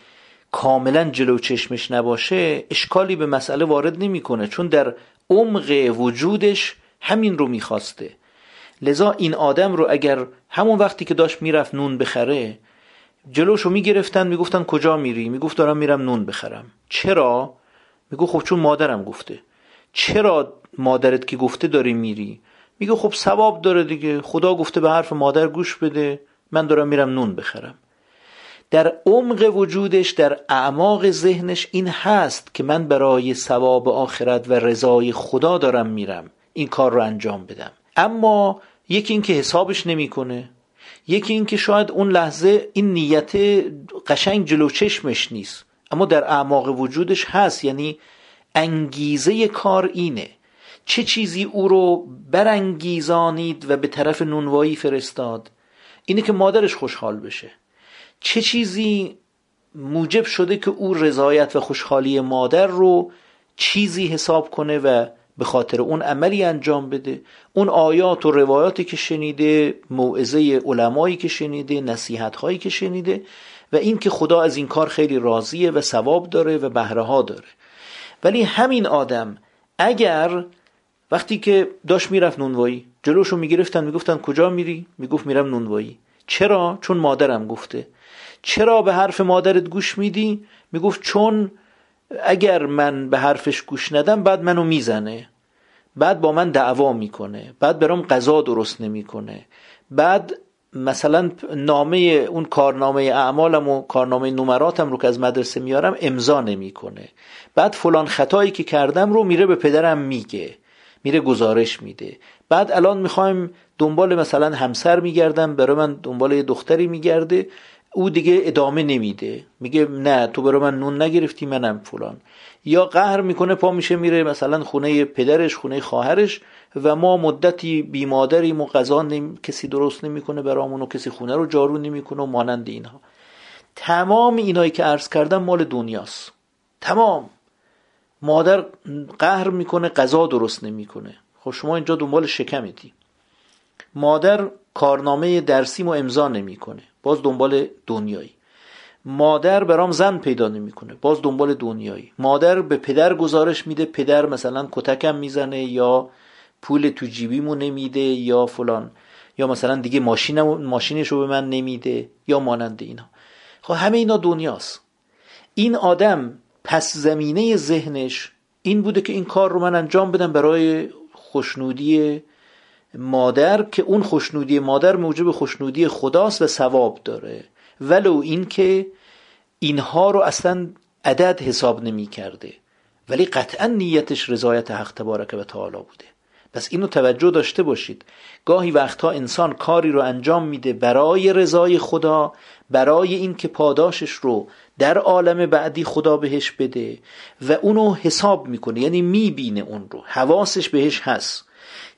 کاملا جلو چشمش نباشه اشکالی به مسئله وارد نمی‌کنه چون در عمق وجودش همین رو می‌خواسته. لذا این آدم رو اگر همون وقتی که داشت می‌رفت نون بخره جلوشو می‌گرفتن می‌گفتن کجا میری؟ می‌گفت دارم میرم نون بخرم. چرا؟ میگو خب چون مادرم گفته. چرا مادرت که گفته داری میری؟ میگه خب ثواب داره دیگه. خدا گفته به حرف مادر گوش بده. من دارم میرم نون بخرم. در عمق وجودش در اعماق ذهنش این هست که من برای ثواب آخرت و رضای خدا دارم میرم. این کار رو انجام بدم. اما یکی اینکه حسابش نمی‌کنه. یکی اینکه شاید اون لحظه این نیت قشنگ جلو چشمش نیست اما در اعماق وجودش هست. یعنی انگیزه کار اینه. چه چیزی او رو برانگیزانید و به طرف نونوایی فرستاد؟ اینه که مادرش خوشحال بشه. چه چیزی موجب شده که او رضایت و خوشحالی مادر رو چیزی حساب کنه و به خاطر اون عملی انجام بده. اون آیات و روایاتی که شنیده موعظه علمایی که شنیده نصیحت هایی که شنیده و این که خدا از این کار خیلی راضیه و ثواب داره و بهره ها داره. ولی همین آدم اگر وقتی که داشت می‌رفت نونوایی جلوشو می‌گرفتن می‌گفتن کجا میری؟ می‌گفت میرم نونوایی. چرا؟ چون مادرم گفته. چرا به حرف مادرت گوش میدی؟ می‌گفت چون اگر من به حرفش گوش ندم بعد منو می‌زنه. بعد با من دعوا می‌کنه. بعد برام غذا درست نمی‌کنه. بعد مثلا نامه اون کارنامه اعمالم و کارنامه نمراتم رو که از مدرسه میارم امضا نمی‌کنه. بعد فلان خطایی که کردم رو میره به پدرم میگه. میره گزارش میده. بعد الان می‌خوایم دنبال مثلا همسر میگردم برای من دنبال یه دختری میگرده. او دیگه ادامه نمیده. میگه نه تو برای من نون نگرفتی منم فلان. یا قهر می‌کنه پا میشه میره مثلا خونه پدرش خونه خواهرش و ما مدتی بیمادریم و غذا کسی درست نمی‌کنه برامون و کسی خونه رو جارو نمی‌کنه و مانند اینها. تمام اینایی که عرض کردم مال دنیاست. تمام. مادر قهر می‌کنه غذا درست نمی‌کنه. خب شما اینجا دنبال شکمتی. مادر کارنامه درسیم و امضا نمی‌کنه. باز دنبال دنیایی. مادر برام زن پیدا نمی‌کنه. باز دنبال دنیایی. مادر به پدر گزارش میده پدر مثلا کتکم می‌زنه یا پول تو جیبیمو نمیده یا فلان. یا مثلا دیگه ماشینم ماشینش رو به من نمیده یا مانند اینا. خب همه اینا دنیاست. این آدم پس زمینه ذهنش این بوده که این کار رو من انجام بدم برای خوشنودی مادر که اون خوشنودی مادر موجب خوشنودی خداست و ثواب داره. ولو اینکه اینها رو اصلا عدد حساب نمی کرده. ولی قطعا نیتش رضایت حق تبارک و تعالی بوده. پس اینو توجه داشته باشید. گاهی وقتها انسان کاری رو انجام میده برای رضای خدا برای اینکه پاداشش رو در عالم بعدی خدا بهش بده و اونو حساب می‌کنه. یعنی می‌بینه اون رو. حواسش بهش هست.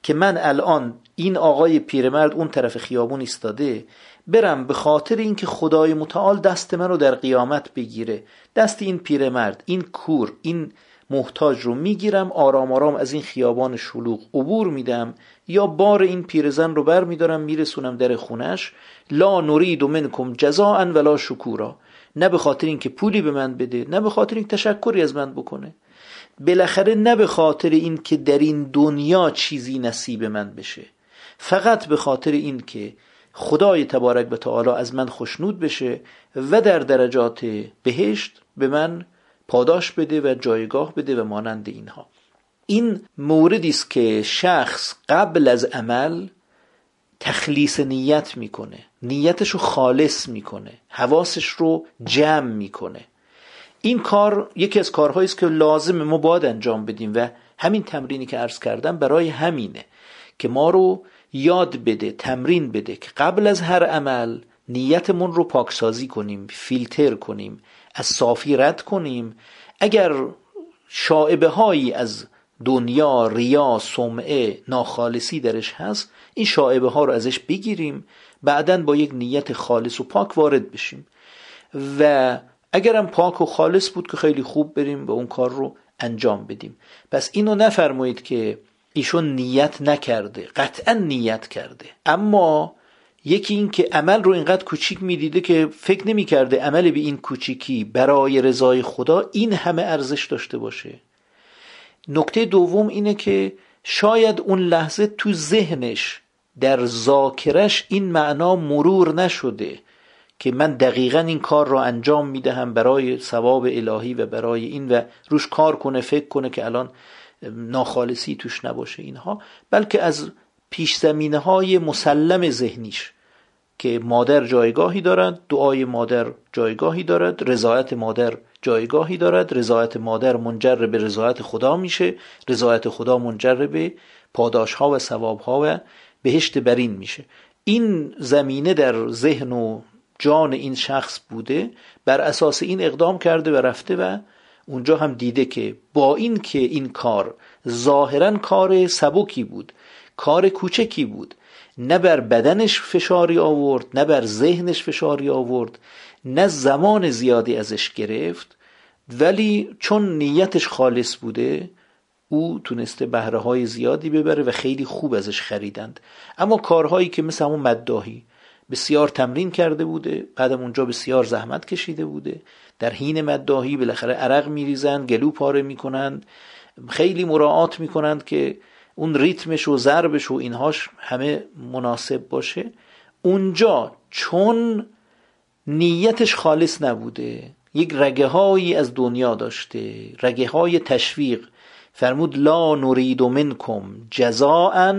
که من الان این آقای پیرمرد اون طرف خیابون ایستاده برم به خاطر اینکه خدای متعال دست من رو در قیامت بگیره. دست این پیرمرد این کور این محتاج رو می‌گیرم آرام آرام از این خیابان شلوغ عبور میدم یا بار این پیرزن رو بر میدارم میرسونم در خونش. لا نرید منکم جزاء ولا شکورا. نه به خاطر اینکه پولی به من بده نه به خاطر این تشکری از من بکنه. بالاخره نه به خاطر این که در این دنیا چیزی نصیب من بشه فقط به خاطر این که خدای تبارک به تعالی از من خشنود بشه و در درجات بهشت به من پاداش بده و جایگاه بده و مانند اینها. این موردی است که شخص قبل از عمل تخلیص نیت می‌کنه نیتش رو خالص می‌کنه حواسش رو جمع می‌کنه. این کار یکی از کارهایی است که لازم ما باید انجام بدیم و همین تمرینی که عرض کردم برای همینه که ما رو یاد بده تمرین بده که قبل از هر عمل نیتمون رو پاکسازی کنیم فیلتر کنیم از صافی رد کنیم. اگر شاعبه هایی از دنیا ریا سمعه ناخالصی درش هست این شاعبه ها رو ازش بگیریم بعدا با یک نیت خالص و پاک وارد بشیم. و اگرم پاک و خالص بود که خیلی خوب بریم و اون کار رو انجام بدیم. پس اینو نفرمایید که ایشون نیت نکرده قطعا نیت کرده. اما یکی این که عمل رو اینقدر کوچیک می‌دیده که فکر نمی‌کرده عمل به این کوچیکی برای رضای خدا این همه ارزش داشته باشه. نکته دوم اینه که شاید اون لحظه تو ذهنش در ذاکرش این معنا مرور نشده. که من دقیقا این کار را انجام می‌دهم برای ثواب الهی و برای این و روش کار کنه فکر کنه که الان ناخالصی توش نباشه اینها بلکه از پیش زمینه های مسلم ذهنیش که مادر جایگاهی دارد دعای مادر جایگاهی دارد رضایت مادر جایگاهی دارد رضایت مادر منجر به رضایت خدا میشه رضایت خدا منجر به پاداش ها و ثواب ها و بهشت برین میشه. این زمینه در ذهن و جان این شخص بوده بر اساس این اقدام کرده و رفته و اونجا هم دیده که با این که این کار ظاهرا کار سبکی بود کار کوچکی بود نه بر بدنش فشاری آورد نه بر ذهنش فشاری آورد نه زمان زیادی ازش گرفت ولی چون نیتش خالص بوده او تونسته بهره های زیادی ببره و خیلی خوب ازش خریدند. اما کارهایی که مثل همون مداهی بسیار تمرین کرده بوده بعدم اونجا بسیار زحمت کشیده بوده. در حین مداهی بالاخره عرق میریزند گلو پاره می‌کنند خیلی مراعات می‌کنند که اون ریتمش و ضربش و اینهاش همه مناسب باشه. اونجا چون نیتش خالص نبوده یک رگه هایی از دنیا داشته رگه های تشویق فرمود لا نرید منکم جزاء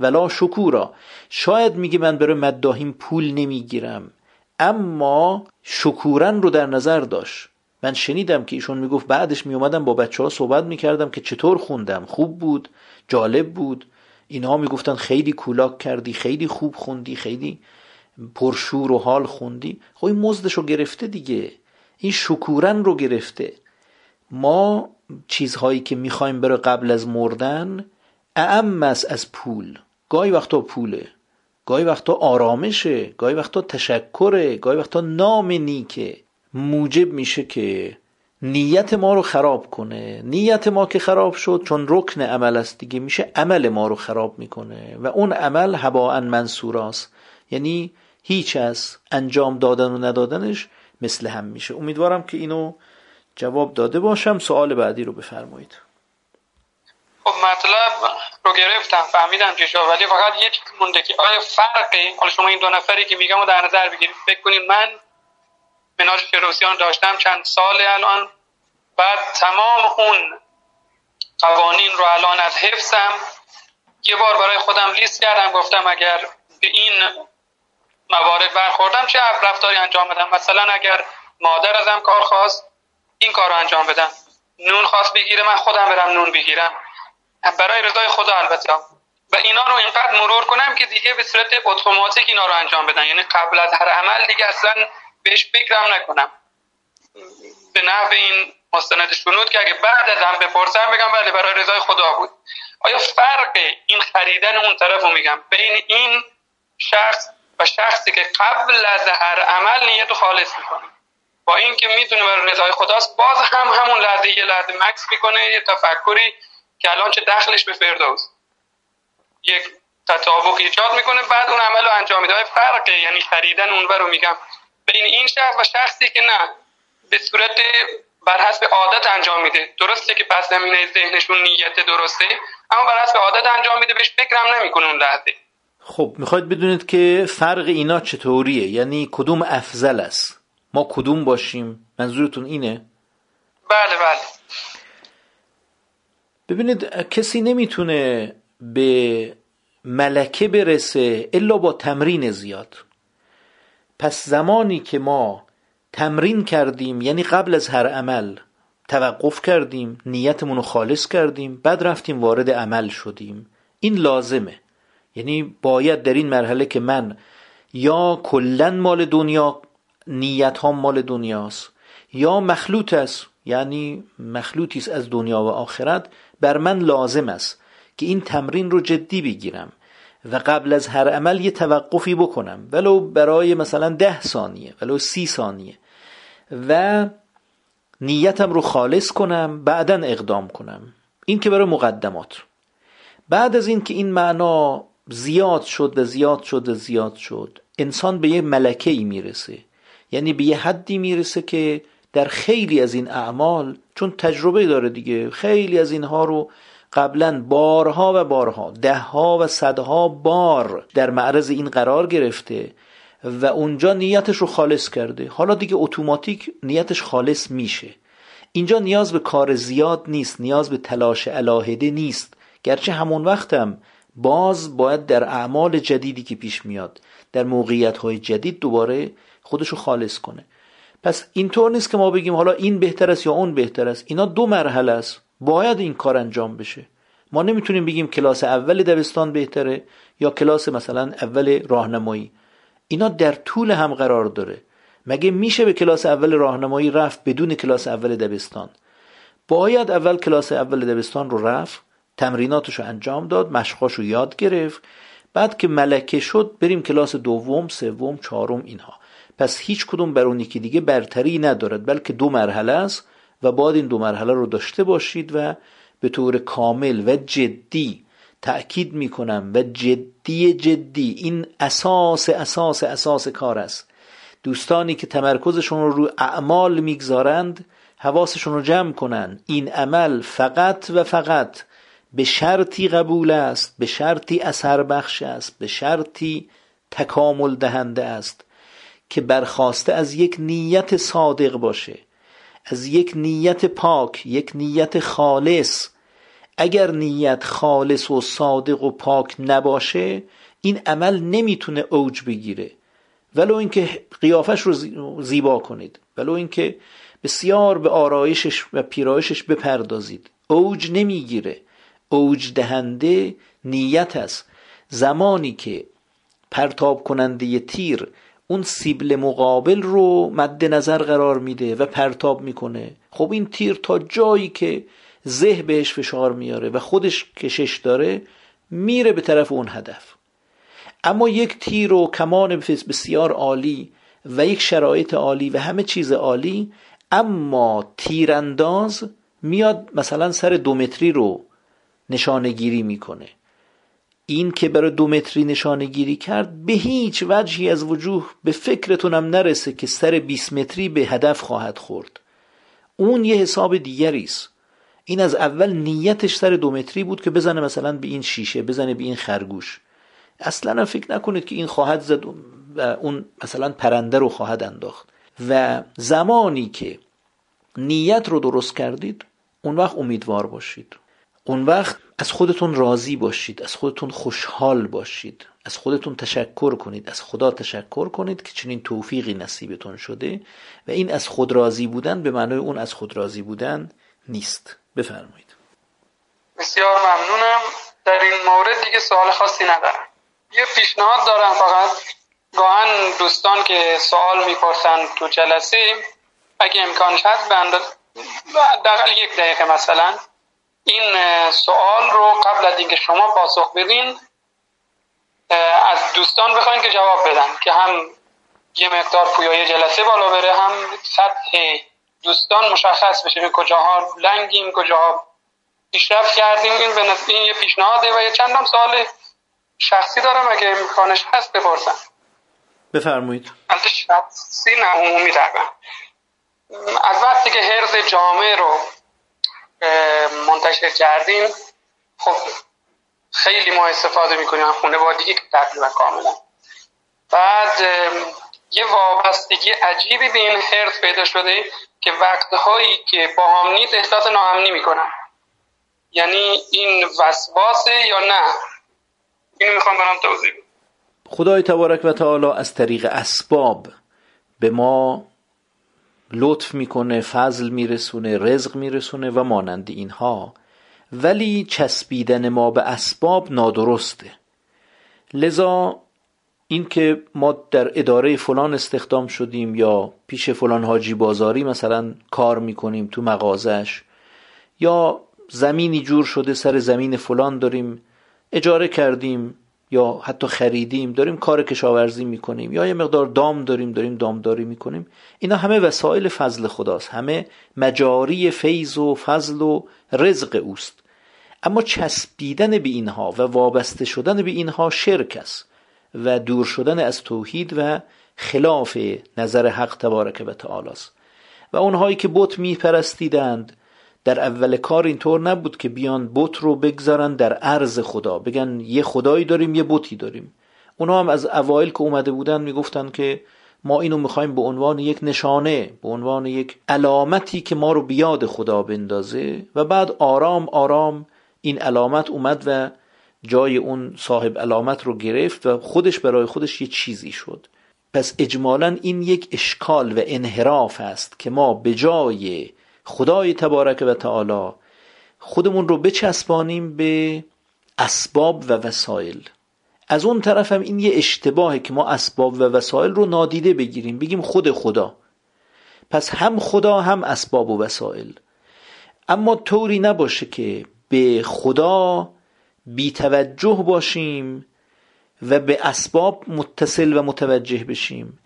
ولا شکورا. شاید میگه من برای مداهیم پول نمی‌گیرم اما شکورن رو در نظر داشت. من شنیدم که ایشون می‌گفت بعدش میومدم با بچه ها صحبت می‌کردم که چطور خوندم. خوب بود جالب بود. اینها می‌گفتن خیلی کولاک کردی خیلی خوب خوندی خیلی پرشور و حال خوندی. خب این مزدش رو گرفته دیگه. این شکورن رو گرفته. ما چیزهایی که می‌خوایم برای قبل از مردن اعم از پول. گاهی وقتا پوله گاهی وقتا آرامشه گاهی وقتا تشکره گاهی وقتا نام نیکه. موجب میشه که نیت ما رو خراب کنه. نیت ما که خراب شد چون رکن عمل است دیگه میشه عمل ما رو خراب می‌کنه. و اون عمل هباء منصوراست یعنی هیچ از انجام دادن و ندادنش مثل هم میشه. امیدوارم که اینو جواب داده باشم. سوال بعدی رو بفرمایید. خب مطلب رو گرفتم فهمیدم چی شد. ولی فقط چیز مونده که آیا فرقی؟ حالا شما این دو نفری که میگم در نظر بگیرید. فکر کنید من مناج فیروسیان داشتم چند سال الان. بعد تمام اون قوانین رو الان از حفظم. یه بار برای خودم لیست کردم گفتم اگر به این موارد برخوردم چه رفتاری انجام بدم؟ مثلا اگر مادر ازم کار خواست این کار رو انجام بدم. نون خواست بگیره من خودم برم نون بگیرم. برای رضای خدا البته. و اینا رو اینقدر مرور کنم که دیگه به صورت اتوماتیک اینا رو انجام بدن. یعنی قبل از هر عمل دیگه اصلا بهش فکرم نکنم. به نحو این مستند شنود که اگه بعد از هم بپرسم بگم بله برای رضای خدا بود. آیا فرق این خریدن اون طرف رو میگم؟ بین این شخص و شخصی که قبل از هر عمل نیت خالص می‌کنه. با اینکه می‌دونه برای رضای خداست باز هم همون لحظه یه لحظه مکس می‌کنه یه تفکری که الان چه دخلش به فردوس. یک تطابق ایجاد می‌کنه بعد اون عمل رو انجام میده. فرقه؟ یعنی خریدن اون رو میگم. بین این شخص و شخصی که نه به صورت بر حسب عادت انجام میده. درسته که پس زمینه ذهنشون نیت درسته اما بر حسب عادت انجام میده بهش فکرم نمی‌کنه اون لحظه. خب می‌خواید بدونید که فرق اینا چطوریه؟ یعنی کدوم افضل است؟ ما کدوم باشیم؟ منظورتون اینه؟ بله بله. ببینید کسی نمی‌تونه به ملکه برسه الا با تمرین زیاد. پس زمانی که ما تمرین کردیم یعنی قبل از هر عمل توقف کردیم نیتمون رو خالص کردیم بعد رفتیم وارد عمل شدیم. این لازمه. یعنی باید در این مرحله که من یا کلا مال دنیا نیت ها مال دنیاست یا مخلوط است یعنی مخلوطی است از دنیا و آخرت بر من لازم است که این تمرین رو جدی بگیرم و قبل از هر عمل یه توقفی بکنم ولو برای مثلا ده ثانیه ولو سی ثانیه. و نیتم رو خالص کنم بعدا اقدام کنم. این که برای مقدمات. بعد از این که این معنا زیاد شد و زیاد شد و زیاد شد انسان به یه ملکه ای می‌رسه. یعنی به یه حدی می‌رسه که در خیلی از این اعمال چون تجربه داره دیگه خیلی از اینها رو قبلا بارها و بارها دهها و صدها بار در معرض این قرار گرفته و اونجا نیتش رو خالص کرده. حالا دیگه اتوماتیک نیتش خالص میشه. اینجا نیاز به کار زیاد نیست نیاز به تلاش علاهده نیست. گرچه همون وقتم باز باید در اعمال جدیدی که پیش میاد در موقعیت های جدید دوباره خودشو خالص کنه. پس اینطور نیست که ما بگیم حالا این بهتر است یا اون بهتر است. اینا دو مرحله است. باید این کار انجام بشه. ما نمی‌تونیم بگیم کلاس اول دبستان بهتره یا کلاس مثلا اول راهنمایی. اینا در طول هم قرار داره. مگه میشه به کلاس اول راهنمایی رفت بدون کلاس اول دبستان؟ باید اول کلاس اول دبستان رو رفت تمریناتش رو انجام داد مشقاش رو یاد گرفت بعد که ملکه شد بریم کلاس دوم سوم چهارم اینها. پس هیچ کدوم بر اون یکی دیگه برتری ندارد بلکه دو مرحله است و باید این دو مرحله رو داشته باشید و به طور کامل و جدی تأکید می‌کنم و جدی جدی این اساس اساس اساس کار است. دوستانی که تمرکزشون رو روی اعمال می‌گذارند حواسشون رو جمع کنند این عمل فقط و فقط به شرطی قبول است به شرطی اثر بخش است به شرطی تکامل دهنده است. که برخواسته از یک نیت صادق باشه از یک نیت پاک یک نیت خالص. اگر نیت خالص و صادق و پاک نباشه این عمل نمی‌تونه اوج بگیره. ولو اینکه قیافش رو زیبا کنید ولو اینکه بسیار به آرایشش و پیرایشش بپردازید. اوج نمی‌گیره. اوج دهنده نیت است. زمانی که پرتاب کننده تیر اون سیبل مقابل رو مد نظر قرار میده و پرتاب می‌کنه. خب این تیر تا جایی که زه بهش فشار میاره و خودش کشش داره میره به طرف اون هدف. اما یک تیر و کمان بسیار عالی و یک شرایط عالی و همه چیز عالی اما تیرانداز میاد مثلا سر دو متری رو نشانه گیری می‌کنه. این که برای دو متری نشانه گیری کرد به هیچ وجهی از وجوه به فکرتونم نرسه که سر 20 متری به هدف خواهد خورد. اون یه حساب دیگری است. این از اول نیتش سر دو متری بود که بزنه مثلا به این شیشه بزنه به این خرگوش. اصلا فکر نکنید که این خواهد زد و اون مثلا پرنده رو خواهد انداخت. و زمانی که نیت رو درست کردید اون وقت امیدوار باشید. اون وقت از خودتون راضی باشید از خودتون خوشحال باشید از خودتون تشکر کنید از خدا تشکر کنید که چنین توفیقی نصیبتون شده و این از خود راضی بودن به معنای اون از خود راضی بودن نیست. بفرمایید. بسیار ممنونم. در این مورد دیگه سوال خاصی ندارم. یه پیشنهاد دارم فقط. گاهن دوستان که سوال می‌پرسن تو جلسه اگه امکانش هست به یک دقیقه مثلا. این سوال رو قبل از اینکه شما پاسخ بدین از دوستان بخواین که جواب بدن که هم یه مقدار پویای جلسه بالا بره هم سطح دوستان مشخص بشه به کجاها لنگیم کجاها پیشرفت کردیم. این به این یه پیشنهاده و یه چندم سوال شخصی دارم اگه امکانش هست بپرسم. بفرمایید. البته شخصی نه عمومی از وقتی که هرز جامعه رو منتشر کردیم. خب خیلی ما استفاده می‌کنیم خونه بادگی که تقریبا کاملا. بعد یه وابستگی عجیبی به این هرت پیدا شده که وقتهایی که با هم نیست احساس ناامنی می‌کنن. یعنی این وسواسه یا نه؟ اینو می‌خوام برام توضیح خدای تبارک و تعالی از طریق اسباب به ما لطف می‌کنه فضل میرسونه رزق میرسونه و مانند اینها. ولی چسبیدن ما به اسباب نادرسته. لذا اینکه ما در اداره فلان استخدام شدیم یا پیش فلان حاجی بازاری مثلا کار می‌کنیم تو مغازش یا زمینی جور شده سر زمین فلان داریم اجاره کردیم یا حتی خریدیم داریم کار کشاورزی می‌کنیم یا یه مقدار دام داریم داریم دامداری می‌کنیم. اینا همه وسایل فضل خداست. همه مجاری فیض و فضل و رزق اوست. اما چسبیدن به اینها و وابسته شدن به اینها شرک است و دور شدن از توحید و خلاف نظر حق تبارک و تعالی است. و اونهایی که بت میپرستیدند در اول کار اینطور نبود که بیان بت رو بگذارن در عرض خدا. بگن یه خدایی داریم یه بتی داریم. اونا هم از اوایل که اومده بودن می‌گفتن که ما اینو می‌خوایم به عنوان یک نشانه به عنوان یک علامتی که ما رو بیاد خدا بندازه و بعد آرام آرام این علامت اومد و جای اون صاحب علامت رو گرفت و خودش برای خودش یه چیزی شد. پس اجمالا این یک اشکال و انحراف است که ما به جای خدای تبارک و تعالی خودمون رو بچسبانیم به اسباب و وسایل. از اون طرف هم این یه اشتباهه که ما اسباب و وسایل رو نادیده بگیریم. بگیم خود خدا. پس هم خدا هم اسباب و وسایل. اما طوری نباشه که به خدا بی توجه باشیم و به اسباب متصل و متوجه بشیم.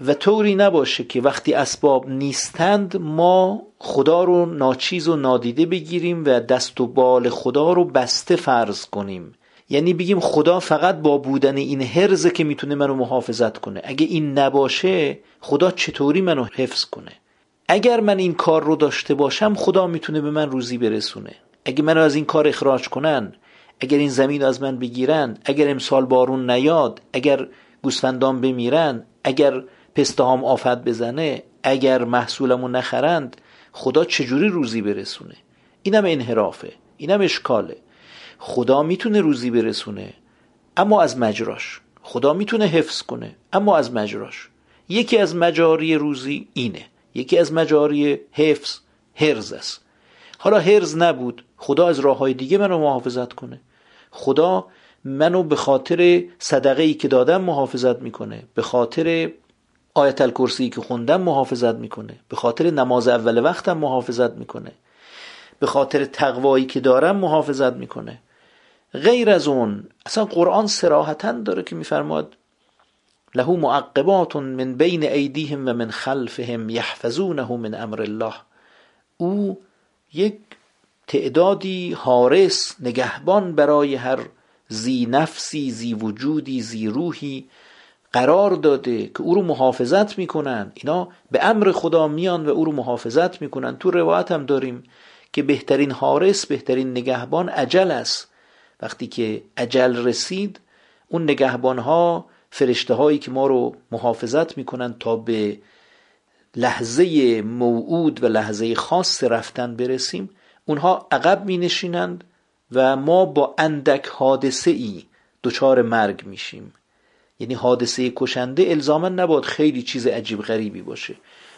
و طوری نباشه که وقتی اسباب نیستند ما خدا رو ناچیز و نادیده بگیریم و دست و بال خدا رو بسته فرض کنیم. یعنی بگیم خدا فقط با بودن این هرزه که می‌تونه منو محافظت کنه. اگه این نباشه خدا چطوری منو حفظ کنه؟ اگر من این کار رو داشته باشم خدا می‌تونه به من روزی برسونه. اگه منو از این کار اخراج کنن اگر این زمین از من بگیرن اگر امسال بارون نیاد اگر گوسفندان بمیرن اگر پستهام آفت بزنه اگر محصولمو نخرند خدا چجوری روزی برسونه؟ اینم انحرافه. اینم اشکاله. خدا می‌تونه روزی برسونه اما از مجراش. خدا می‌تونه حفظ کنه اما از مجراش. یکی از مجاری روزی اینه یکی از مجاری حفظ هرز است. حالا هرز نبود خدا از راه های دیگه منو محافظت کنه. خدا منو به خاطر صدقه ای که دادم محافظت می‌کنه به خاطر آیت الکرسی که خوندم محافظت می‌کنه به خاطر نماز اول وقتم محافظت می‌کنه به خاطر تقوایی که دارم محافظت می‌کنه. غیر از اون اصلا قرآن سراحتا داره که میفرماد له معقبات من بین ایدیهم و من خلفهم یحفظونه من امر الله. او یک تعدادی حارس نگهبان برای هر زی نفسی زی وجودی زی روحی قرار داده که او رو محافظت می‌کنن. اینا به امر خدا میان و او رو محافظت می‌کنن. تو روایت هم داریم که بهترین حارس بهترین نگهبان عجل است. وقتی که عجل رسید اون نگهبان ها فرشته هایی که ما رو محافظت می‌کنن تا به لحظه موعود و لحظه خاص رفتن برسیم اونها عقب می نشینند و ما با اندک حادثه ای دچار مرگ میشیم. یعنی حادثه کشنده الزاما نباد خیلی چیز عجیب غریبی باشه.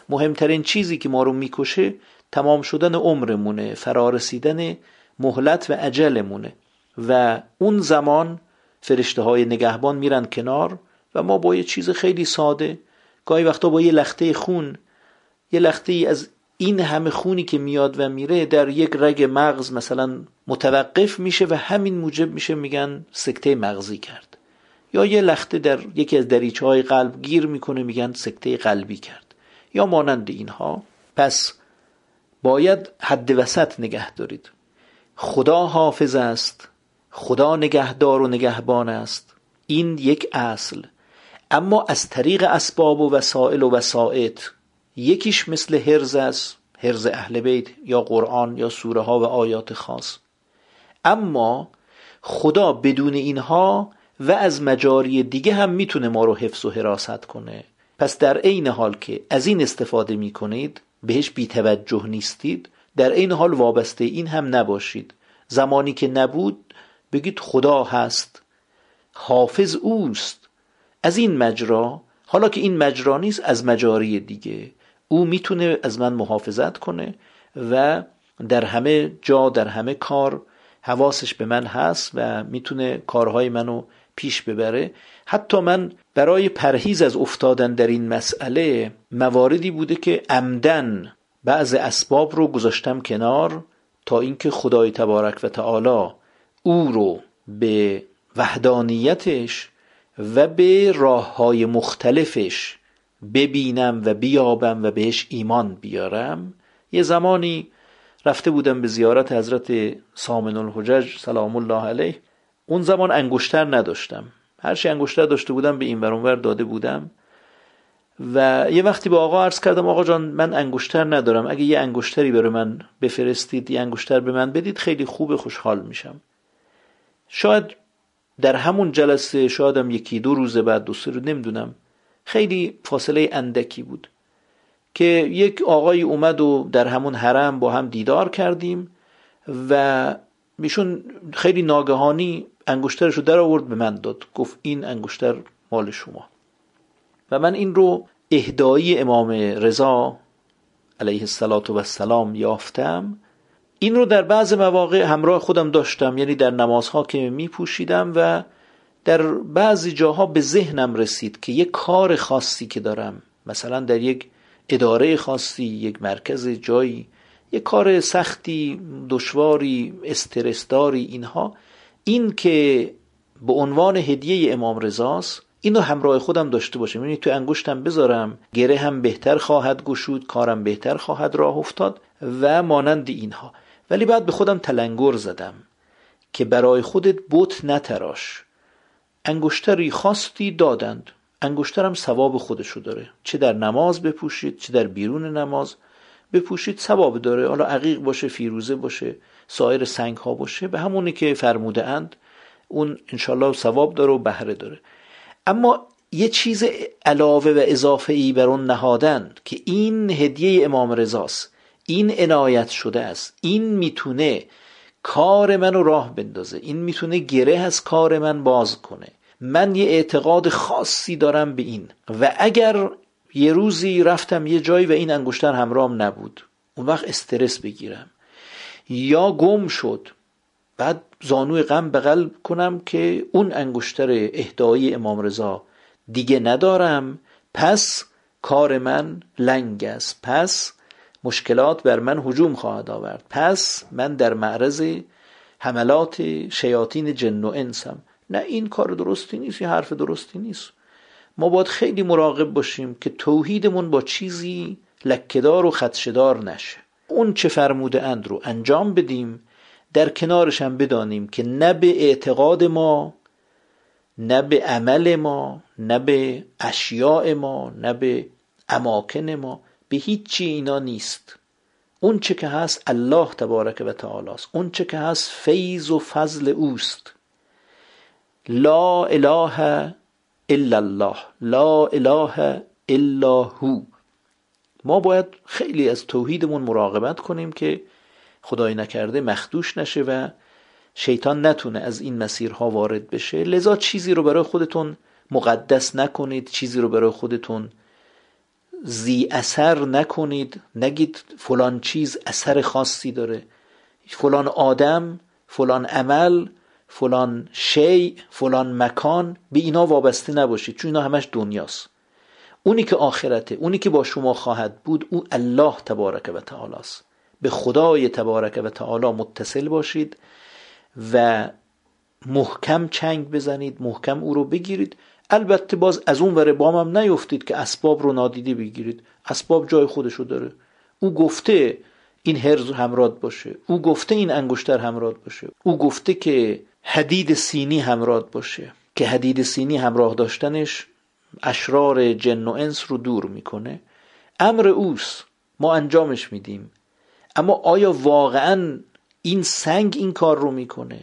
مهمترین چیزی که ما رو می‌کشه تمام شدن عمرمونه فرارسیدن مهلت و عجلمونه و اون زمان فرشته های نگهبان میرن کنار و ما با یه چیز خیلی ساده گاهی وقتا با یه لخته خون یه لخته ای از این همه خونی که میاد و میره در یک رگ مغز مثلا متوقف میشه و همین موجب میشه میگن سکته مغزی کرد. یا یه لخته در یکی از دریچه های قلب گیر می‌کنه میگن سکته قلبی کرد. یا مانند اینها. پس باید حد وسط نگه دارید. خدا حافظ است. خدا نگهدار و نگهبان است. این یک اصل. اما از طریق اسباب و وسائل و وسائط یکیش مثل هرز است هرز اهل بیت یا قرآن یا سوره ها و آیات خاص. اما خدا بدون اینها و از مجاری دیگه هم می‌تونه ما رو حفظ و حراست کنه. پس در عین حال که از این استفاده می‌کنید بهش بیتوجه نیستید در عین حال وابسته این هم نباشید. زمانی که نبود بگید خدا هست حافظ اوست. از این مجرا حالا که این مجرا نیست از مجاری دیگه. او می‌تونه از من محافظت کنه و در همه جا در همه کار حواسش به من هست و می‌تونه کارهای منو پیش ببره. حتی من برای پرهیز از افتادن در این مسئله مواردی بوده که عمدن بعض اسباب رو گذاشتم کنار تا اینکه خدای تبارک و تعالی او رو به وحدانیتش و به راه های مختلفش ببینم و بیابم و بهش ایمان بیارم. یه زمانی رفته بودم به زیارت حضرت سامن الحجج سلام الله علیه. اون زمان انگشتر نداشتم. هر چی انگشتر داشته بودم به این ور داده بودم. و یه وقتی به آقا عرض کردم آقا جان من انگشتر ندارم. اگه یه انگشتری برای من بفرستید یه انگشتر به من بدید خیلی خوب خوشحال میشم. شاید در همون جلسه شایدم یکی دو روز بعد دو سه رو نمی‌دونم. خیلی فاصله اندکی بود که یک آقای اومد و در همون حرم با هم دیدار کردیم و میشون خیلی ناگهانی انگشترش رو در آورد به من داد. گفت این انگشتر مال شما. و من این رو اهدایی امام رضا علیه السلام یافتم. این رو در بعض مواقع همراه خودم داشتم یعنی در نمازها که می پوشیدم و در بعضی جاها به ذهنم رسید که یک کار خاصی که دارم مثلا در یک اداره خاصی یک مرکز جایی یک کار سختی دشواری استرسداری اینها این که به عنوان هدیه امام رضاست اینو همراه خودم داشته باشم. یعنی تو انگشتم بذارم گره هم بهتر خواهد گشود کارم بهتر خواهد راه افتاد و مانند اینها. ولی بعد به خودم تلنگر زدم که برای خودت بت نتراش. انگشتری خواستی دادند. انگشترم ثواب خودشو داره. چه در نماز بپوشید چه در بیرون نماز بپوشید ثواب داره. حالا عقیق باشه فیروزه باشه سایر سنگ ها باشه. به همونی که فرموده اند اون انشالله ثواب داره و بهره داره. اما یه چیز علاوه و اضافه ای بر اون نهادن که این هدیه امام رضاست. این عنایت شده است. این می‌تونه کار منو راه بندازه. این می‌تونه گره از کار من باز کنه. من یه اعتقاد خاصی دارم به این. و اگر یه روزی رفتم یه جایی و این انگشتر همرام نبود اون وقت استرس بگیرم. یا گم شد. بعد زانوی غم بغل کنم که اون انگشتر اهدایی امام رضا دیگه ندارم. پس کار من لنگ است. پس مشکلات بر من هجوم خواهد آورد. پس من در معرض حملات شیاطین جن و انسم. نه این کار درستی نیست یه حرف درستی نیست. ما باید خیلی مراقب باشیم که توحیدمون با چیزی لکهدار و خدشدار نشه. اون چه فرموده اند رو انجام بدیم در کنارش هم بدانیم که نه به اعتقاد ما نه به عمل ما نه به اشیاء ما نه به اماکن ما. به هیچی اینا نیست. اون چه که هست الله تبارک و تعالی است اون چه که هست فیض و فضل اوست. لا اله الا الله. لا اله الا هو. ما باید خیلی از توحیدمون مراقبت کنیم که خدای نکرده مخدوش نشه و شیطان نتونه از این مسیرها وارد بشه. لذا چیزی رو برای خودتون مقدس نکنید چیزی رو برای خودتون زی اثر نکنید نگید فلان چیز اثر خاصی داره. فلان آدم فلان عمل فلان شی فلان مکان به اینا وابسته نباشید چون اینا همش دنیاست. اونی که آخرته اونی که با شما خواهد بود او الله تبارک و تعالی است به خدای تبارک و تعالی متصل باشید و محکم چنگ بزنید محکم او رو بگیرید. البته باز از اون ور بام هم نیفتید که اسباب رو نادیده بگیرید. اسباب جای خودشو داره. او گفته این هرز همراد باشه. او گفته این انگشتر همراد باشه. او گفته که حدید سینی همراد باشه. که حدید سینی همراه داشتنش اشرار جن و انس رو دور می‌کنه. امر اوس ما انجامش میدیم. اما آیا واقعا این سنگ این کار رو می‌کنه؟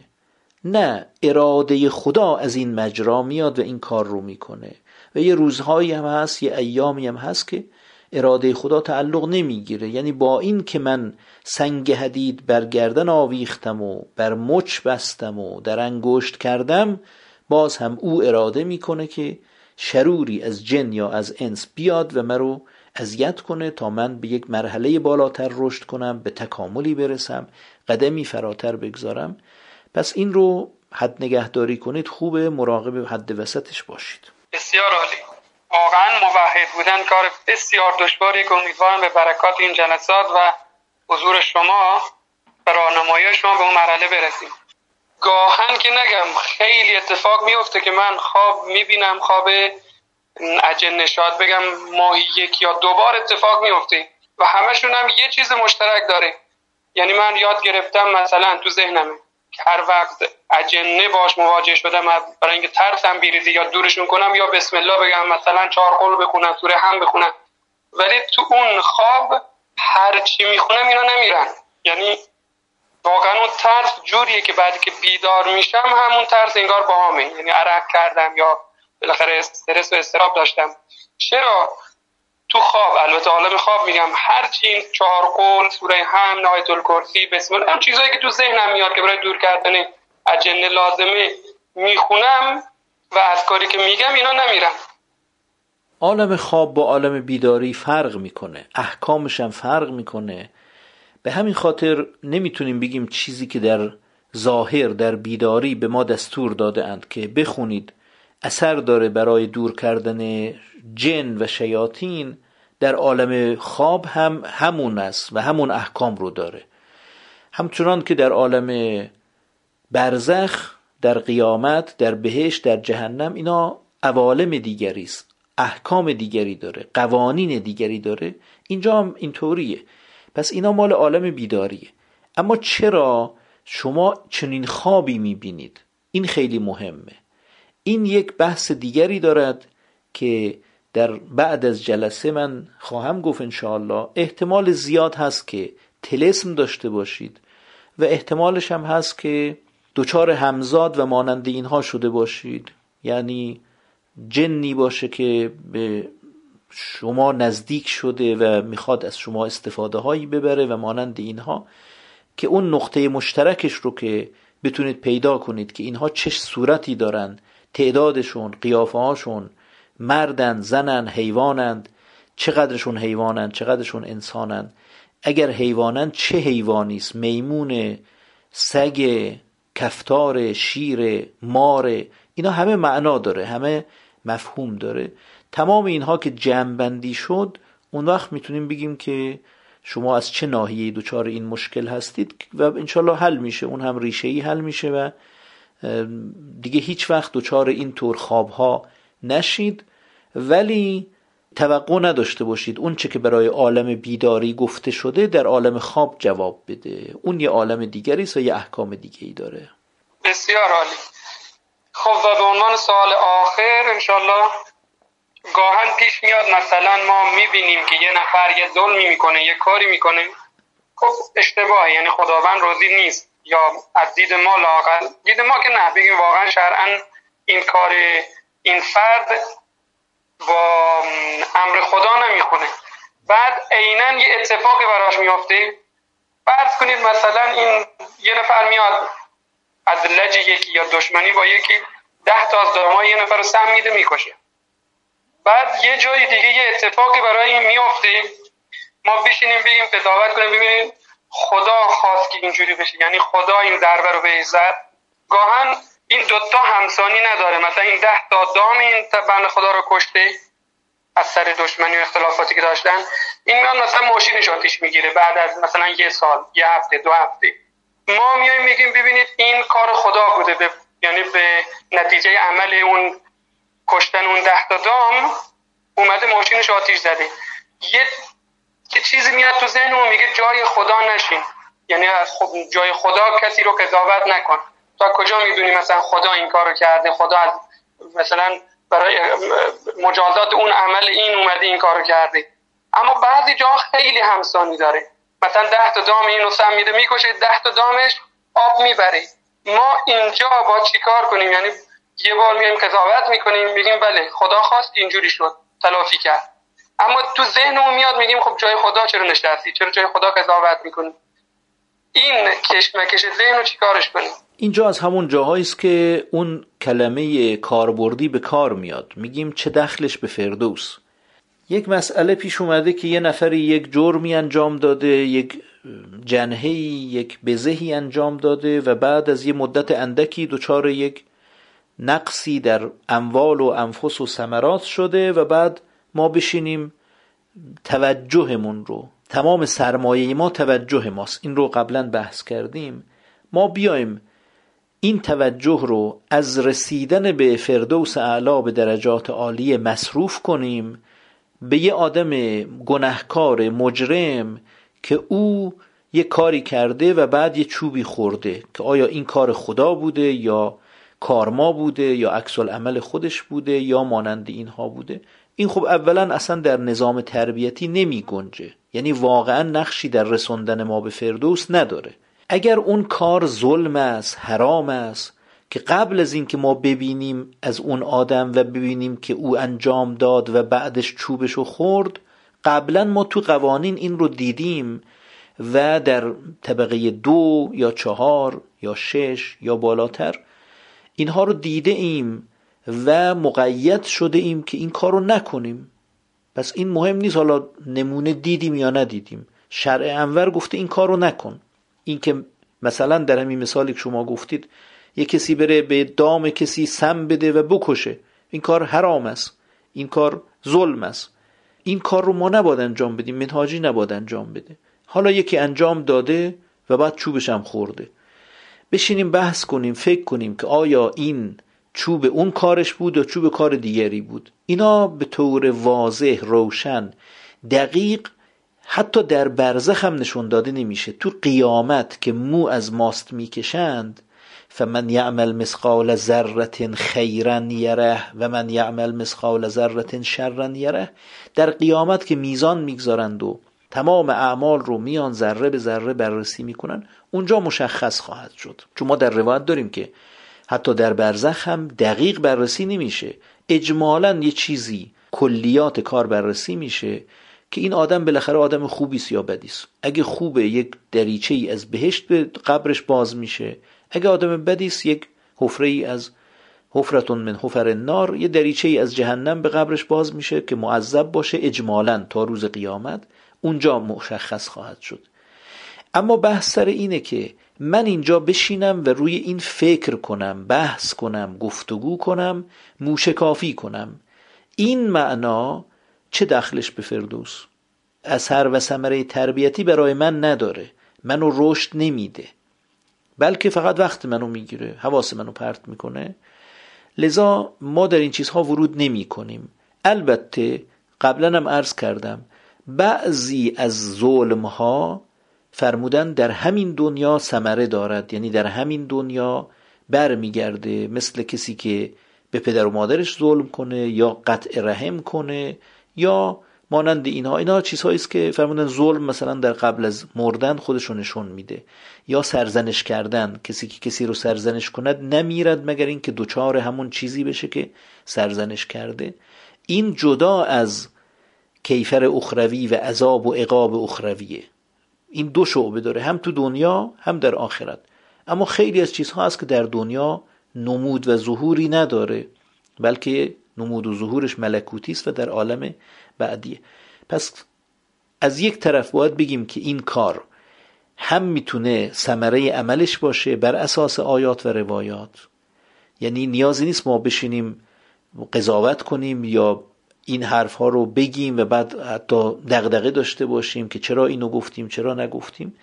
نه اراده خدا از این مجرا میاد و این کار رو می‌کنه. و یه روزهایی هم هست یه ایامی هم هست که اراده خدا تعلق نمی‌گیره. یعنی با این که من سنگ حدید بر گردن آویختم و بر مچ بستم و در انگشت کردم باز هم او اراده می‌کنه که شروری از جن یا از انس بیاد و مرو اذیت کنه تا من به یک مرحله بالاتر رشد کنم به تکاملی برسم قدمی فراتر بگذارم. پس این رو حد نگهداری کنید خوبه مراقب حد وسطش باشید. بسیار عالی. واقعا موحد بودن کار بسیار دشواری که امیدوارم به برکات این جلسات و حضور شما راهنمایی شما به اون مرحله برسیم. گاهن که نگم خیلی اتفاق میفته که من خواب می‌بینم خواب اجن نشاد بگم ماهی یک یا دو بار اتفاق میفته و همشون هم یه چیز مشترک داره. یعنی من یاد گرفتم مثلا تو ذهنمه. هر وقت اجنه باش مواجه شدم برای اینکه ترسم بیریزی یا دورشون کنم یا بسم الله بگم مثلا چهار قول بخونم سوره هم بخونم ولی تو اون خواب هر چی می‌خونم اینا نمیرن. یعنی واقعا اون ترس جوریه که بعدی که بیدار میشم همون ترس انگار با همه یعنی عرق کردم یا بالاخره استرس و استراب داشتم. چرا؟ تو خواب البته عالم خواب میگم هرچی این چهار قول سوره هم نهایت الکرسی بسم الله هم چیزایی که تو ذهنم میاد که برای دور کردن اجنه لازمه می‌خونم و از کاری که میگم اینا نمیرم. عالم خواب با عالم بیداری فرق می‌کنه احکامش هم فرق می‌کنه. به همین خاطر نمی‌تونیم بگیم چیزی که در ظاهر در بیداری به ما دستور داده اند که بخونید اثر داره برای دور کردن جن و شیاطین در عالم خواب هم همون است و همون احکام رو داره. همچنان که در عالم برزخ در قیامت در بهشت در جهنم اینا عوالم دیگری است احکام دیگری داره قوانین دیگری داره. اینجا هم اینطوریه. پس اینا مال عالم بیداریه. اما چرا شما چنین خوابی می‌بینید؟ این خیلی مهمه. این یک بحث دیگری دارد که در بعد از جلسه من خواهم گفت انشاءالله احتمال زیاد هست که تلسم داشته باشید و احتمالش هم هست که دچار همزاد و مانند اینها شده باشید. یعنی جنی باشه که به شما نزدیک شده و می‌خواد از شما استفاده هایی ببره و مانند اینها که اون نقطه مشترکش رو که بتونید پیدا کنید که اینها چه صورتی دارن تعدادشون قیافه هاشون مردن زنن حیوانند. چقدرشون حیوانند چقدرشون انسانند. اگر حیوانند چه حیوانی است؟ میمون سگ کفتار شیر مار. اینا همه معنا داره همه مفهوم داره. تمام اینها که جمع شد اون وقت می‌تونیم بگیم که شما از چه ناحیه دوچار این مشکل هستید و انشالله حل میشه. اون هم ریشه ای حل میشه و دیگه هیچ وقت دوچار این طور خواب ها نشید. ولی توقع نداشته باشید اون چه که برای عالم بیداری گفته شده در عالم خواب جواب بده. اون یه عالم دیگری است و یه احکام دیگه ای داره. بسیار عالی. خب و به عنوان سوال آخر انشالله گاهن پیش میاد مثلا ما می‌بینیم که یه نفر یه ظلمی می‌کنه یه کاری می‌کنه. خب اشتباهه یعنی خداوند روزی نیست. یا از دید ما لاقل دید ما که نه بگیم واقعا شرعا این کار این فرد با امر خدا نمی‌خونه. بعد عینا یه اتفاقی براش میافته. فرض کنید مثلا این یه نفر میاد از لج یکی یا دشمنی با یکی ده تا از دامای یه نفر رو سم میده می‌کشه. بعد یه جای دیگه یه اتفاقی برای این میافته. ما بشینیم بگیم قضاوت کنیم ببینیم خدا خواست که اینجوری بشه. یعنی خدا این ضربه رو به زد. گاهن این دوتا همسانی نداره. مثلا این ده تا دام این بند خدا رو کشته از سر دشمنی و اختلافاتی که داشتن. این میاد مثلا ماشینش آتیش می‌گیره. بعد از مثلا یه سال یه هفته دو هفته. ما میایم میگیم ببینید این کار خدا بوده. به یعنی به نتیجه عمل اون کشتن اون ده تا دام اومده ماشینش آتیش زده. یه که چیزی میاد تو ذهن اون میگه جای خدا نشین. یعنی از خب جای خدا کسی رو قضاوت نکن. تا کجا می‌دونی مثلا خدا این کارو کرده؟ خدا از مثلا برای مجازات اون عمل این اومده این کارو کرده. اما بعضی جا خیلی همسانی داره. مثلا ده تا دام اینو سم میده می‌کشه ده تا دامش آب می‌بره. ما اینجا با چیکار کنیم؟ یعنی یه بار میایم قضاوت می‌کنیم میگیم بله خدا خواست اینجوری شد تلافی کرد. اما تو ذهنمون میاد میگیم خب جای خدا چرا نشستی؟ چرا جای خدا قضاوت می‌کنی؟ این کشمکش ذهن رو چیکارش کنیم؟ اینجا از همون جاهایی است که اون کلمه کاربردی به کار میاد. میگیم چه دخلش به فردوس. یک مسئله پیش اومده که یه نفری یک جرمی انجام داده یک جنهی یک بزهی انجام داده و بعد از یه مدت اندکی دچار یک نقصی در اموال و انفس و ثمرات شده و بعد ما بشینیم توجهمون رو تمام سرمایه ما توجه ماست. این رو قبلا بحث کردیم. ما بیایم این توجه رو از رسیدن به فردوس اعلا به درجات عالی مصروف کنیم به یه آدم گنهکار مجرم که او یه کاری کرده و بعد یه چوبی خورده که آیا این کار خدا بوده یا کارما بوده یا عکس عمل خودش بوده یا مانند اینها بوده. این خب اولا اصلا در نظام تربیتی نمی گنجه. یعنی واقعا نقشی در رسوندن ما به فردوس نداره. اگر اون کار ظلم است حرام است که قبل از اینکه ما ببینیم از اون آدم و ببینیم که او انجام داد و بعدش چوبشو خورد قبلا ما تو قوانین این رو دیدیم و در طبقه دو یا چهار یا شش یا بالاتر اینها رو دیده ایم. و مقید شده ایم که این کار رو نکنیم. پس این مهم نیست حالا نمونه دیدیم یا ندیدیم. شرع انور گفته این کار رو نکن. این که مثلا در همین مثالی که شما گفتید یه کسی بره به دام کسی سم بده و بکشه این کار حرام است. این کار ظلم است. این کار رو ما نباید انجام بدیم منهاجی نباید انجام بده. حالا یکی انجام داده و بعد چوبش هم خورده. بشینیم بحث کنیم فکر کنیم که آیا این چوب اون کارش بود یا چوب کار دیگری بود. اینا به طور واضح روشن دقیق حتی در برزخ هم نشون داده نمیشه. تو قیامت که مو از ماست می‌کشند فمن یعمل مثقال ذره خیرا یره و من یعمل مثقال ذره شرا یره در قیامت که میزان می‌گذارند و تمام اعمال رو میان ذره به ذره بررسی می‌کنن اونجا مشخص خواهد شد. چون ما در روایت داریم که حتی در برزخ هم دقیق بررسی نمیشه. اجمالا یه چیزی کلیات کار بررسی میشه که این آدم بالاخره آدم خوبی است یا بدی است. اگه خوبه یک دریچه ای از بهشت به قبرش باز میشه. اگه آدم بدی است یک حفره ای از حفرتون من حفر النار یه دریچه ای از جهنم به قبرش باز میشه که معذب باشه اجمالا تا روز قیامت. اونجا مشخص خواهد شد. اما بحث سر اینه که من اینجا بشینم و روی این فکر کنم بحث کنم گفتگو کنم موشکافی کنم. این معنا چه دخلش به فردوس؟ اثر و ثمره تربیتی برای من نداره. منو رشد نمیده. بلکه فقط وقت منو می‌گیره حواس منو پرت می‌کنه. لذا ما در این چیزها ورود نمی کنیم البته قبلا هم عرض کردم بعضی از ظلم ها فرمودن در همین دنیا ثمره دارد. یعنی در همین دنیا برمیگرده مثل کسی که به پدر و مادرش ظلم کنه یا قطع رحم کنه یا مانند اینها. اینها چیزهایی است که فرمودن ظلم مثلا در قبل از مردن خودشو نشون میده. یا سرزنش کردن. کسی که کسی رو سرزنش کند نمیرد مگر اینکه دوچار همون چیزی بشه که سرزنش کرده. این جدا از کیفر اخروی و عذاب و عقاب اخرویه. این دو شعبه داره هم تو دنیا هم در آخرت. اما خیلی از چیزها هست که در دنیا نمود و ظهوری نداره بلکه نمود و ظهورش ملکوتی است و در عالم بعدیه. پس از یک طرف باید بگیم که این کار هم می‌تونه ثمره عملش باشه بر اساس آیات و روایات. یعنی نیازی نیست ما بشینیم قضاوت کنیم یا این حرف ها رو بگیم و بعد حتی دغدغه داشته باشیم که چرا اینو گفتیم چرا نگفتیم.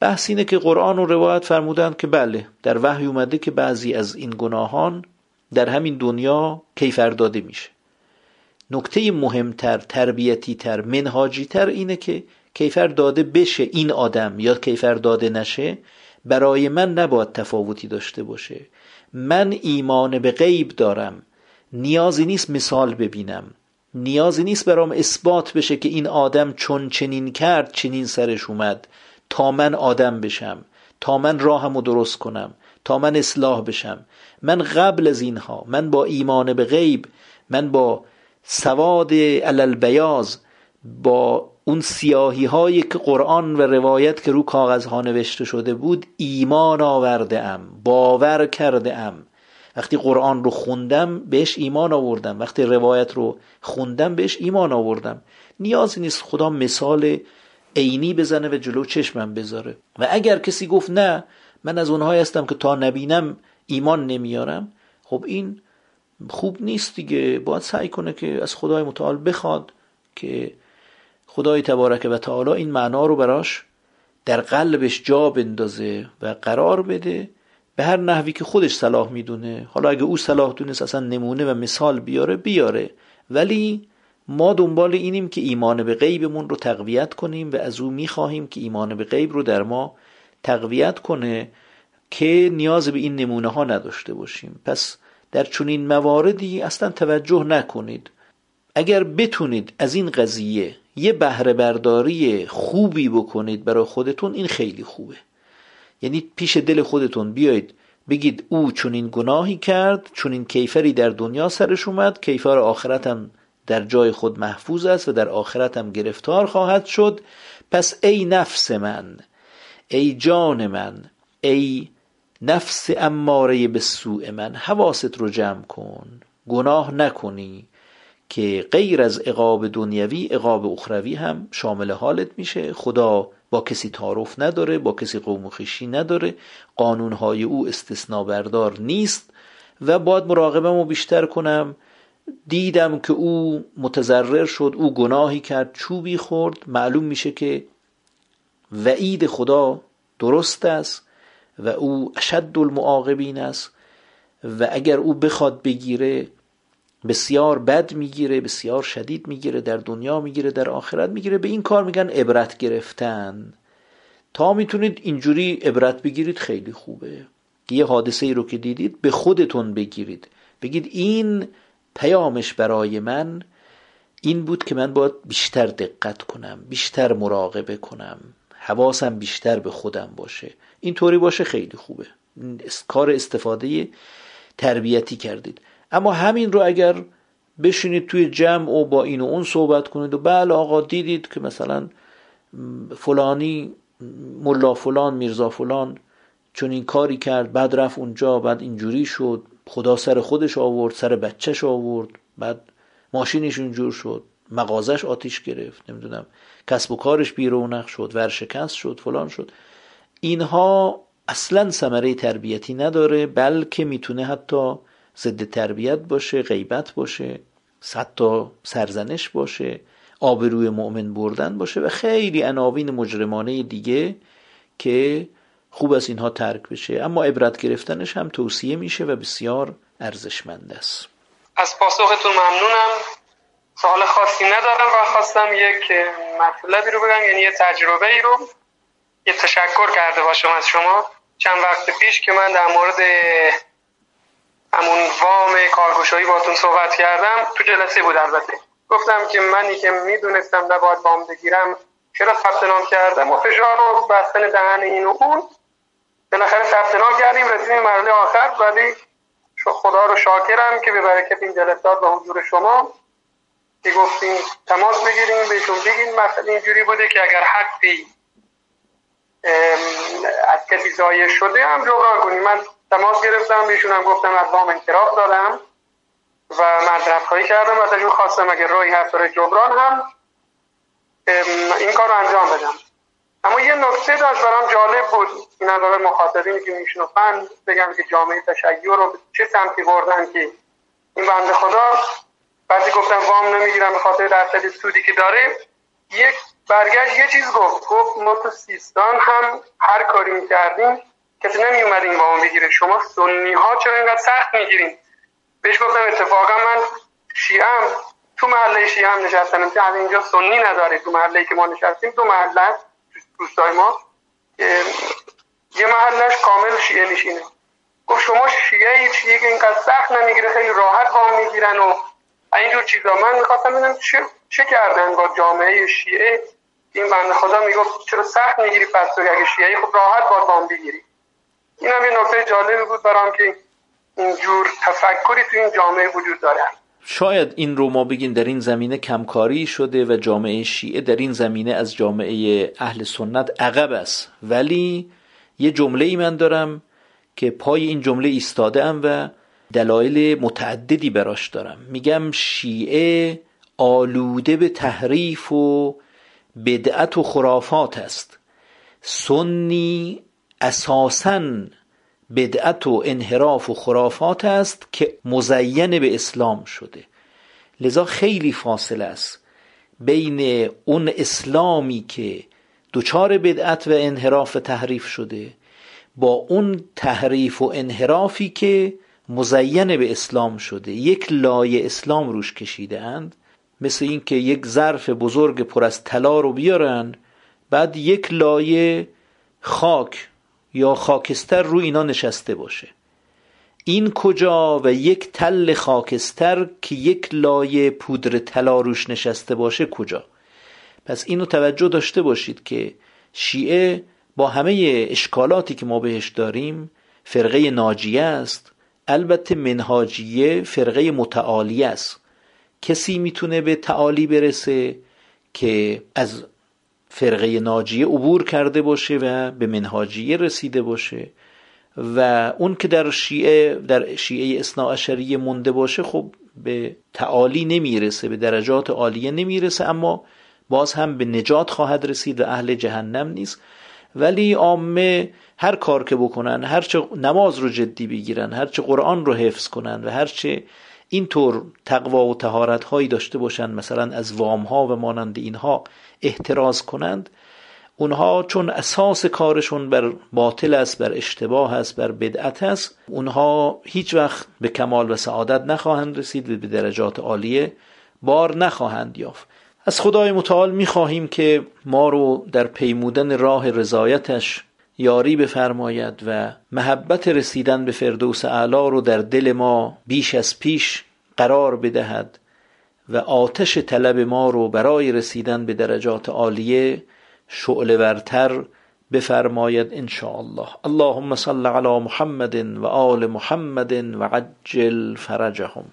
بحث اینه که قرآن و روایت فرمودند که بله در وحی اومده که بعضی از این گناهان در همین دنیا کیفر داده میشه. نکته مهمتر تربیتی تر منهاجی تر اینه که کیفر داده بشه این آدم یا کیفر داده نشه برای من نباید تفاوتی داشته باشه. من ایمان به غیب دارم. نیازی نیست مثال ببینم. نیازی نیست برام اثبات بشه که این آدم چون چنین کرد چنین سرش اومد. تا من آدم بشم تا من راهمو درست کنم تا من اصلاح بشم. من قبل از اینها من با ایمان به غیب من با سواد علل بیاز با اون سیاهی هایی که قرآن و روایت که رو کاغذ ها نوشته شده بود ایمان آورده ام باور کرده ام وقتی قرآن رو خوندم بهش ایمان آوردم. وقتی روایت رو خوندم بهش ایمان آوردم. نیازی نیست خدا مثال عینی بزنه و جلو چشمم بذاره. و اگر کسی گفت نه من از اونهایی هستم که تا نبینم ایمان نمیارم خب این خوب نیست دیگه. باید سعی کنه که از خدای متعال بخواد که خدای تبارک و تعالی این معنا رو براش در قلبش جا بندازه و قرار بده. به هر نحوی که خودش صلاح می‌دونه. حالا اگه او صلاح دونست اصلا نمونه و مثال بیاره بیاره. ولی ما دنبال اینیم که ایمان به غیبمون رو تقویت کنیم و از او می‌خواهیم که ایمان به غیب رو در ما تقویت کنه که نیاز به این نمونه ها نداشته باشیم. پس در چنین مواردی اصلا توجه نکنید. اگر بتونید از این قضیه یه بهره برداری خوبی بکنید برای خودتون این خیلی خوبه. یعنی پیش دل خودتون بیایید بگید او چون این گناهی کرد چون این کیفری در دنیا سرش اومد کیفر آخرت هم در جای خود محفوظ است و در آخرت هم گرفتار خواهد شد. پس ای نفس من ای جان من ای نفس اماره به سوء من حواست رو جمع کن. گناه نکنی که غیر از عقاب دنیوی عقاب اخروی هم شامل حالت میشه. خدا با کسی تعارف نداره با کسی قوم و خیشی نداره قانونهای او استثنا بردار نیست و باید مراقبم رو بیشتر کنم. دیدم که او متضرر شد او گناهی کرد چوبی خورد. معلوم میشه که وعید خدا درست است و او اشد المعاقبین است و اگر او بخواد بگیره بسیار بد می‌گیره بسیار شدید می‌گیره در دنیا می‌گیره در آخرت می‌گیره. به این کار میگن عبرت گرفتن. تا می‌تونید اینجوری عبرت بگیرید خیلی خوبه. یه حادثه ای رو که دیدید به خودتون بگیرید. بگید این پیامش برای من این بود که من باید بیشتر دقت کنم بیشتر مراقبه کنم. حواسم بیشتر به خودم باشه. اینطوری باشه خیلی خوبه. کار استفاده تربیتی کردید. اما همین رو اگر بشینید توی جمع و با این و اون صحبت کنید و بله آقا دیدید که مثلا فلانی ملا فلان میرزا فلان چون این کاری کرد بعد رفت اونجا بعد اینجوری شد خدا سر خودش آورد سر بچهش آورد بعد ماشینش اونجور شد مغازش آتیش گرفت نمی‌دونم کسب و کارش بیرونق شد ورشکست شد فلان شد. اینها اصلا ثمره تربیتی نداره بلکه می‌تونه حتی ضد تربیت باشه غیبت باشه حتی سرزنش باشه آبروی مؤمن بردن باشه و خیلی عناوین مجرمانه دیگه که خوب است اینها ترک بشه. اما عبرت گرفتنش هم توصیه میشه و بسیار ارزشمند است. از پاسختون ممنونم. سوال خاصی ندارم. و خواستم یک مطلبی رو بگم یعنی یه تجربه ای رو. یه تشکر کرده باشم از شما. چند وقت پیش که من در مورد همون وام کارگوشایی باتون صحبت کردم تو جلسه بود البته. گفتم که منی که می‌دونستم نباید وام بگیرم چرا ثبت نام کردم؟ و فشار رو بستن دهن این و اون. بالاخره ثبت نام کردیم رسیدیم مرحله آخر ولی خدا رو شاکرم که به برکت این جلسات و حضور شما که گفتیم تماس بگیریم بهشون بگین مثلا اینجوری بوده که اگر حقی از کسی زایه شده هم جبران کنیم من تماس گرفتم بهشون هم گفتم از وام انکراف دادم و مدرک خواهی کردم. و ازشون خواستم اگر راهی هست جبران هم این کار رو انجام بدم. اما یه نکته داشت برام جالب بود. این هم مخاطبینی که میشنفن بگم که جامعه تشیع رو چه سمتی بردن که این بنده خدا بعضی گفتن وام نمی‌گیرم به خاطر درصد سودی که داره. یک برگشت یه چیز گفت. گفت ما تو سیستان هم هر کاری می‌کردیم کسی نمی اومد این وام بگیره. شما سنی ها چرا اینقدر سخت می‌گیریم بهش گفتم اتفاقا من شیعم تو محله شیعه هم نشستم از اینجا سنی نداره تو محله که ما نشستیم تو محله دوستای ما. یه محلش کامل شیعه نشینه. گفت شما شیعه چیه که اینقدر سخت نمی‌گیره. خیلی راحت وام می‌گیرن و اینجور چیزا. من می‌خواستم ببینم چه, چه کردن با جامعه شیعه. این بنده خدا می‌گفت چرا سخت می‌گیری پس اگه شیعه خب راحت با وام بگیری. این هم یه نکته جالبی بود برام که اینجور تفکری تو این جامعه وجود داره. شاید این رو ما بگیم در این زمینه کمکاری شده و جامعه شیعه در این زمینه از جامعه اهل سنت عقب است. ولی یه جمله ای من دارم که پای این جمله ایستاده ام و دلایل متعددی براش دارم. میگم شیعه آلوده به تحریف و بدعت و خرافات است. سنی اساساً بدعت و انحراف و خرافات است که مزین به اسلام شده. لذا خیلی فاصله است بین اون اسلامی که دچار بدعت و انحراف تحریف شده با اون تحریف و انحرافی که مزین به اسلام شده. یک لایه اسلام روش کشیده اند مثل اینکه یک ظرف بزرگ پر از طلا رو بیارن بعد یک لایه خاک یا خاکستر رو اینا نشسته باشه. این کجا و یک تل خاکستر که یک لایه پودر طلا روش نشسته باشه کجا؟ پس اینو توجه داشته باشید که شیعه با همه اشکالاتی که ما بهش داریم فرقه ناجیه است. البته منهاجیه فرقه متعالی است. کسی می‌تونه به تعالی برسه که از فرقه ناجیه عبور کرده باشه و به منهاجیه رسیده باشه و اون که در شیعه در شیعه اصناعشریه مونده باشه خب به تعالی نمی‌رسه به درجات عالیه نمی‌رسه اما باز هم به نجات خواهد رسید و اهل جهنم نیست. ولی عامه هر کار که بکنن هرچه نماز رو جدی بگیرن هرچه قرآن رو حفظ کنن و هرچه اینطور تقوا و تهارت هایی داشته باشند مثلا از وام ها و مانند اینها احتراز کنند اونها چون اساس کارشون بر باطل است بر اشتباه است بر بدعت است اونها هیچ وقت به کمال و سعادت نخواهند رسید و به درجات عالیه بار نخواهند یافت. از خدای متعال می‌خواهیم که ما رو در پیمودن راه رضایتش یاری بفرماید و محبت رسیدن به فردوس اعلی رو در دل ما بیش از پیش قرار بدهد. و آتش طلب ما رو برای رسیدن به درجات عالیه شعله ورتر بفرماید ان الله اللهم صل علی محمد و آل محمد و عجل فرجهم.